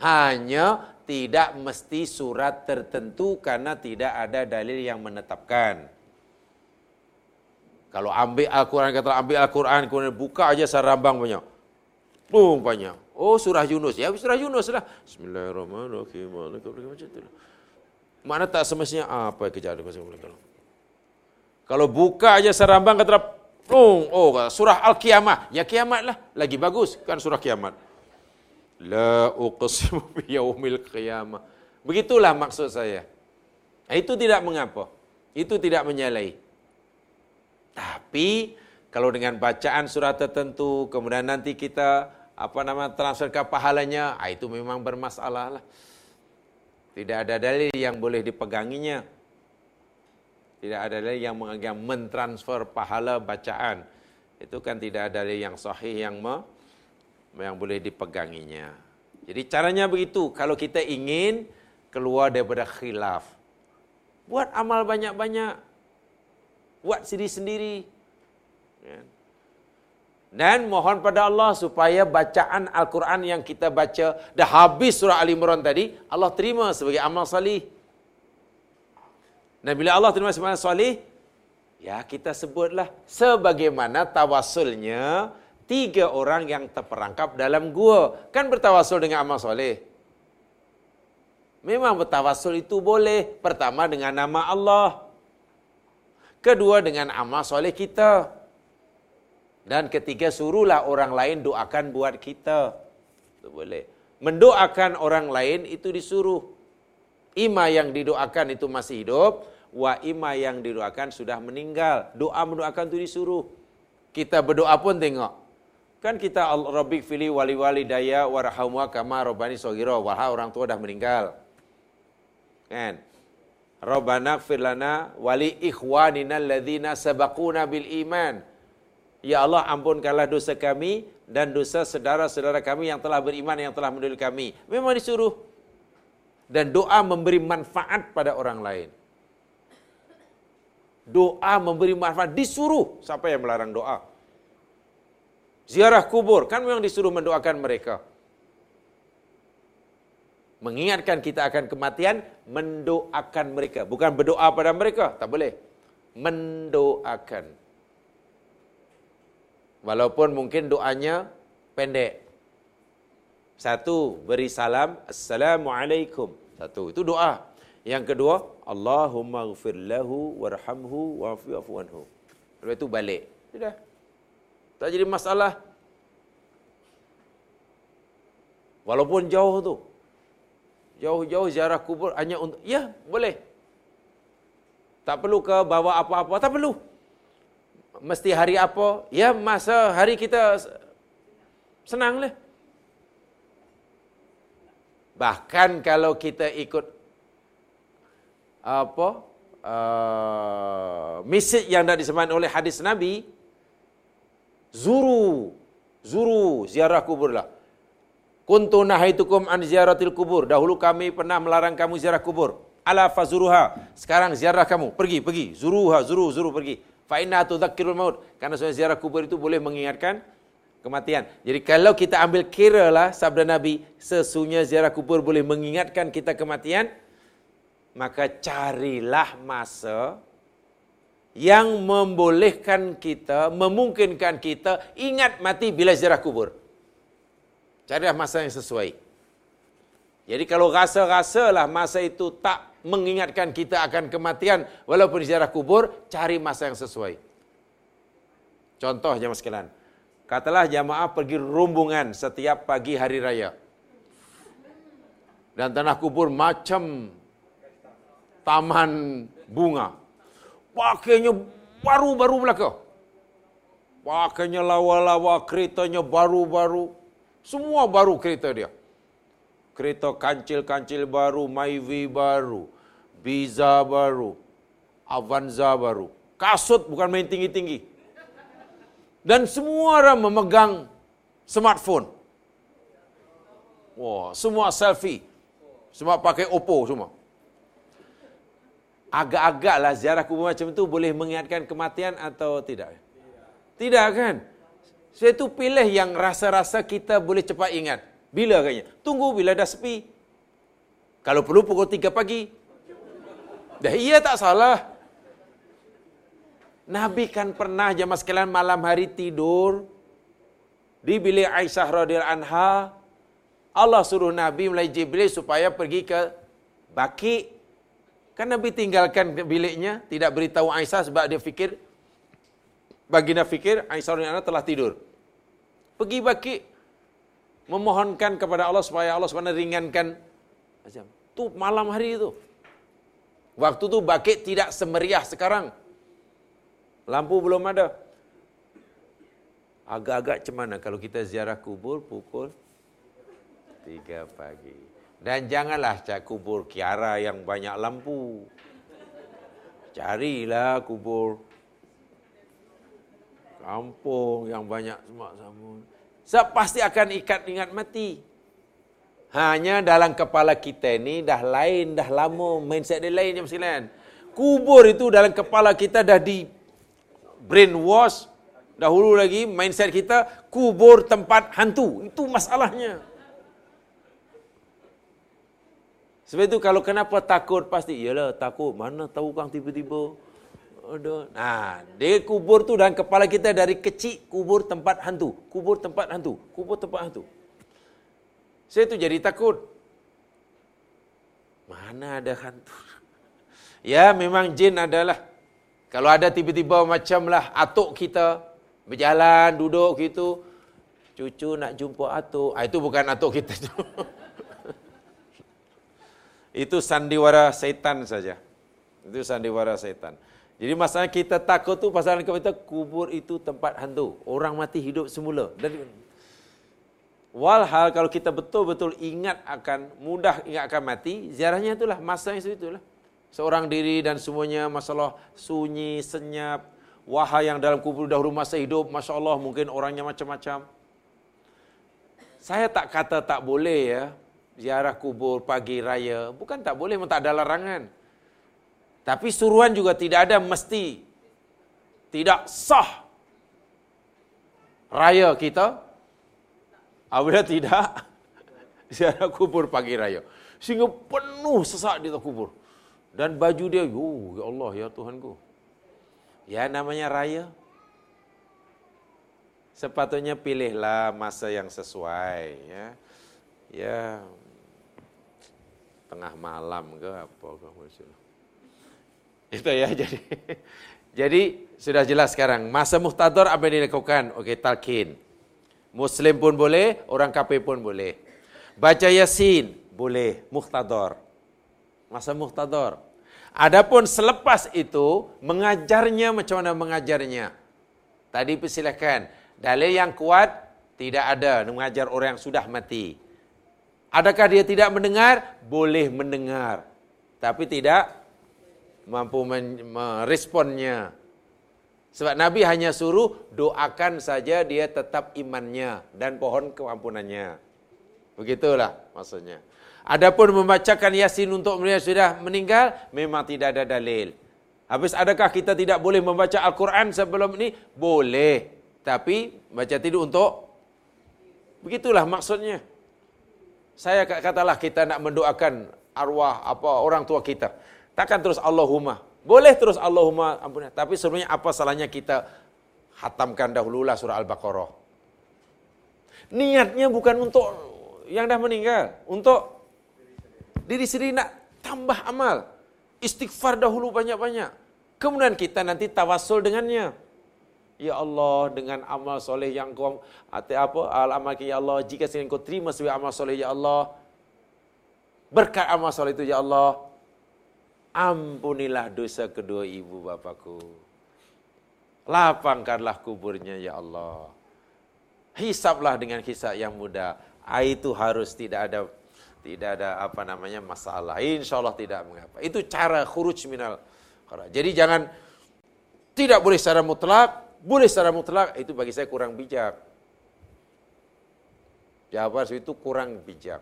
Hanya tidak mesti surat tertentu karena tidak ada dalil yang menetapkan. Kalau ambil Al-Quran, kata ambil Al-Quran, kemudian buka aja sarambang banyak. Boom banyak. Oh surah Yunus. Ya surah Yunus lah. Bismillahirrahmanirrahim. Mana tak semestinya apa kejadian Kalau buka aja sarambang kata boom. Oh surah Al-Qiyamah. Ya kiamat lah. Lagi bagus kan surah kiamat. La uqsimu biyaumil qiyamah. Begitulah maksud saya. Itu tidak mengapa. Itu tidak menyalahi. Tapi kalau dengan bacaan surah tertentu kemudian nanti kita apa nama transferkan pahalanya, ah, itu memang bermasalah lah. Tidak ada dalil yang boleh dipeganginya. Tidak ada dalil yang menganggap mentransfer pahala bacaan. Itu kan tidak ada dalil yang sahih yang me, yang boleh dipeganginya. Jadi caranya begitu. Kalau kita ingin keluar daripada khilaf. Buat amal banyak-banyak. Buat sendiri-sendiri. Ya. Dan mohon pada Allah supaya bacaan Al-Quran yang kita baca dah habis surah Al Imran tadi, Allah terima sebagai amal salih. Dan bila Allah terima sebagai salih, ya kita sebutlah sebagaimana tawasulnya tiga orang yang terperangkap dalam gua. Kan bertawasul dengan amal soleh. Memang bertawasul itu boleh. Pertama dengan nama Allah. Kedua dengan amal soleh kita. Dan ketiga suruhlah orang lain doakan buat kita. Itu boleh. Mendoakan orang lain itu disuruh. Ima yang didoakan itu masih hidup. Wa ima yang didoakan sudah meninggal. Doa mendoakan itu disuruh. Kita berdoa pun tengok. Kan kita Rabbik fili wali wali daya warhamwa kama robani sogiro. Wahai orang tua dah meninggal. Kan? Rabbana lana wali ikhwanina alladhina sabaquna bil iman. Ya Allah ampunkanlah dosa kami dan dosa saudara-saudara kami yang telah beriman yang telah mendahului kami. Memang disuruh. Dan doa memberi manfaat pada orang lain. Doa memberi manfaat disuruh. Siapa yang melarang doa? Ziarah kubur kan memang disuruh mendoakan mereka. Mengingatkan kita akan kematian, mendoakan mereka. Bukan berdoa pada mereka, tak boleh. Mendoakan. Walaupun mungkin doanya pendek. Satu, beri salam. Assalamualaikum. Satu, itu doa. Yang kedua, Allahumma gfir lahu warhamhu wa'afu anhu. Lepas itu balik. Sudah. Tak jadi masalah. Walaupun jauh tu. Jauh-jauh ziarah kubur hanya untuk ya, boleh. Tak perlu ke bawa apa-apa, tak perlu. Mesti hari apa? Ya, masa hari kita senanglah. Bahkan kalau kita ikut apa? Uh, misi yang dah disebutkan oleh hadis Nabi, Zuru. Zuru ziarah kuburlah. Kuntu nahaitukum an ziaratil kubur. Dahulu kami pernah melarang kamu ziarah kubur. Ala fazuruha. Sekarang ziarah kamu. Pergi, pergi. Zuruha, zuru, zuru, pergi. Fa inna tudzakkirul maut. Karena sebenarnya ziarah kubur itu boleh mengingatkan kematian. Jadi kalau kita ambil kira lah sabda Nabi, sesungguhnya ziarah kubur boleh mengingatkan kita kematian, maka carilah masa yang membolehkan kita, memungkinkan kita ingat mati bila ziarah kubur. Carilah masa yang sesuai. Jadi kalau rasa-rasalah masa itu tak mengingatkan kita akan kematian walaupun ziarah kubur, cari masa yang sesuai. Contoh jemaah sekalian. Katalah jamaah pergi rombongan setiap pagi hari raya. Dan tanah kubur macam taman bunga. Pakainya baru-baru belaka. Pakainya lawa-lawa, keretanya baru-baru. Semua baru kereta dia. Kereta kancil-kancil baru, Myvi baru, Biza baru, Avanza baru. Kasut bukan main tinggi-tinggi. Dan semua orang memegang smartphone. Wah, semua selfie. Semua pakai Oppo semua. Agak-agaklah ziarah kubur macam tu boleh mengingatkan kematian atau tidak? Tidak kan? Saya tu pilih yang rasa-rasa kita boleh cepat ingat. Bila kayaknya? Tunggu bila dah sepi. Kalau perlu pukul 3 pagi. Dah iya tak salah. Nabi kan pernah jamaah sekalian malam hari tidur di bilik Aisyah radhiyallahu anha. Allah suruh Nabi melalui Jibril supaya pergi ke Baki. Kan Nabi tinggalkan biliknya, tidak beritahu Aisyah sebab dia fikir baginda fikir Aisyah anha telah tidur. Pergi Baki memohonkan kepada Allah supaya Allah SWT ringankan macam tu malam hari itu. Waktu tu Baki tidak semeriah sekarang. Lampu belum ada. Agak-agak macam mana kalau kita ziarah kubur pukul 3 pagi. Dan janganlah cak kubur kiara yang banyak lampu. Carilah kubur kampung yang banyak semak samun. Sebab pasti akan ikat ingat mati. Hanya dalam kepala kita ni dah lain, dah lama mindset dia lain jam sembilan. Kubur itu dalam kepala kita dah di brainwash, Dahulu lagi mindset kita kubur tempat hantu. Itu masalahnya. Sebab itu kalau kenapa takut pasti iyalah takut mana tahu kang tiba-tiba ada. Nah, dia kubur tu dalam kepala kita dari kecil kubur tempat hantu, kubur tempat hantu, kubur tempat hantu. Saya tu jadi takut. Mana ada hantu? Ya, memang jin adalah. Kalau ada tiba-tiba macamlah atuk kita, Berjalan, duduk gitu. Cucu nak jumpa atuk. Ah, itu bukan atuk kita. itu sandiwara setan saja. Itu sandiwara setan. Jadi masalah kita takut tu pasal kita kubur itu tempat hantu. Orang mati hidup semula. Dan walhal kalau kita betul-betul ingat akan mudah ingat akan mati, ziarahnya itulah masa yang itulah. Seorang diri dan semuanya masalah sunyi, senyap, Wahai yang dalam kubur dahulu masa hidup, Masya Allah mungkin orangnya macam-macam. Saya tak kata tak boleh ya, ziarah kubur pagi raya. Bukan tak boleh, tak ada larangan. Tapi suruhan juga tidak ada mesti. Tidak sah. Raya kita. Apabila tidak, ziarah kubur pagi raya. Sehingga penuh sesak di kubur. Dan baju dia, oh, ya Allah, ya Tuhanku. Ya namanya raya. Sepatutnya pilihlah masa yang sesuai ya. Ya tengah malam ke apa ke Itu ya jadi jadi sudah jelas sekarang masa muhtadar apa yang dilakukan? Okey talqin. Muslim pun boleh, orang kafir pun boleh. Baca Yasin boleh, muhtadar. Masa muhtadar. Adapun selepas itu mengajarnya macam mana mengajarnya? Tadi persilakan. Dalil yang kuat tidak ada mengajar orang yang sudah mati. Adakah dia tidak mendengar? Boleh mendengar. Tapi tidak mampu meresponnya. Sebab Nabi hanya suruh doakan saja dia tetap imannya dan pohon keampunannya. Begitulah maksudnya. Adapun membacakan Yasin untuk mereka sudah meninggal memang tidak ada dalil. Habis adakah kita tidak boleh membaca Al-Quran sebelum ini? Boleh. Tapi baca tidur untuk begitulah maksudnya. Saya katalah kita nak mendoakan arwah apa orang tua kita. Takkan terus Allahumma. Boleh terus Allahumma ampun. Tapi sebenarnya apa salahnya kita hatamkan dahululah surah Al-Baqarah. Niatnya bukan untuk yang dah meninggal, untuk diri sendiri nak tambah amal. Istighfar dahulu banyak-banyak. Kemudian kita nanti tawasul dengannya. Ya Allah dengan amal soleh yang kau atau apa al amal ya Allah jika sekiranya kau terima sebagai amal soleh ya Allah berkat amal soleh itu ya Allah Ampunilah dosa kedua ibu bapakku. Lapangkanlah kuburnya ya Allah. Hisaplah dengan hisap yang mudah. Itu harus tidak ada tidak ada apa namanya masalah. Insya Allah tidak mengapa. Itu cara khuruj minal Jadi jangan tidak boleh secara mutlak, boleh secara mutlak itu bagi saya kurang bijak. Jawaban itu kurang bijak.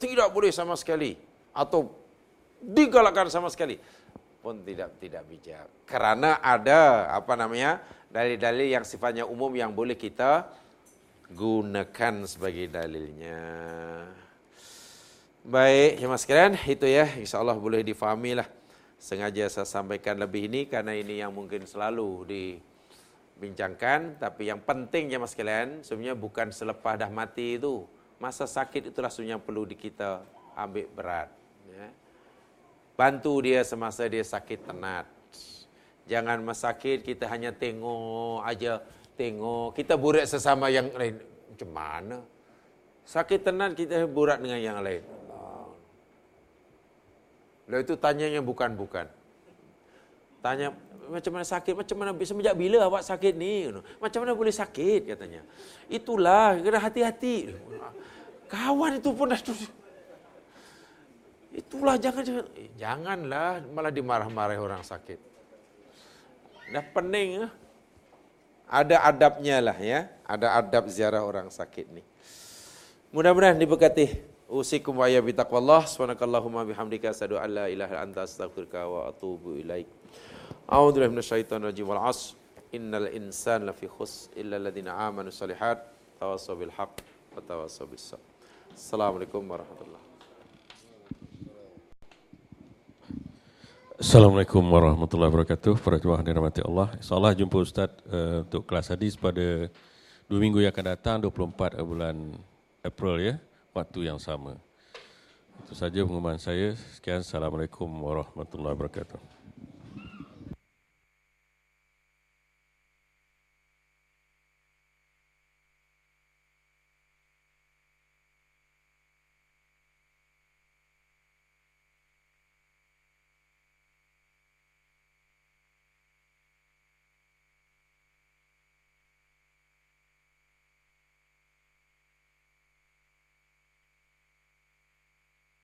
Tidak boleh sama sekali atau digalakkan sama sekali pun tidak tidak bijak. Karena ada apa namanya dalil-dalil yang sifatnya umum yang boleh kita gunakan sebagai dalilnya. Baik, ya mas sekalian, itu ya, insya Allah boleh difahami lah. Sengaja saya sampaikan lebih ini karena ini yang mungkin selalu dibincangkan. Tapi yang penting ya mas sekalian, sebenarnya bukan selepas dah mati itu. Masa sakit itulah sebenarnya perlu di kita ambil berat. Bantu dia semasa dia sakit tenat. Jangan masakit kita hanya tengok aja, tengok. Kita burat sesama yang lain. Macam mana? Sakit tenat kita burat dengan yang lain. Lalu itu tanya yang bukan-bukan. Tanya macam mana sakit, macam mana semenjak bila awak sakit ni? Macam mana boleh sakit katanya. Itulah kena hati-hati. Kawan itu pun dah Itulah jangan jangan eh, janganlah malah dimarah-marahi orang sakit. Dah pening ah. Ada adabnya lah ya. Ada adab ziarah orang sakit ni. Mudah-mudahan diberkati. Usikum wa ya bitaqwallah. Subhanakallahumma bihamdika asyhadu an la ilaha anta astaghfiruka wa atubu ilaik. A'udzu billahi minasyaitonir rajim wal 'asr. Innal insana lafi khus illa alladziina aamanu salihat tawassaw bil haqq wa tawassaw bis sabr. Assalamualaikum warahmatullahi Assalamualaikum warahmatullahi wabarakatuh. Para jemaah dirahmati Allah. InsyaAllah jumpa Ustaz uh, untuk kelas hadis pada dua minggu yang akan datang, 24 bulan April ya, waktu yang sama. Itu saja pengumuman saya. Sekian. Assalamualaikum warahmatullahi wabarakatuh.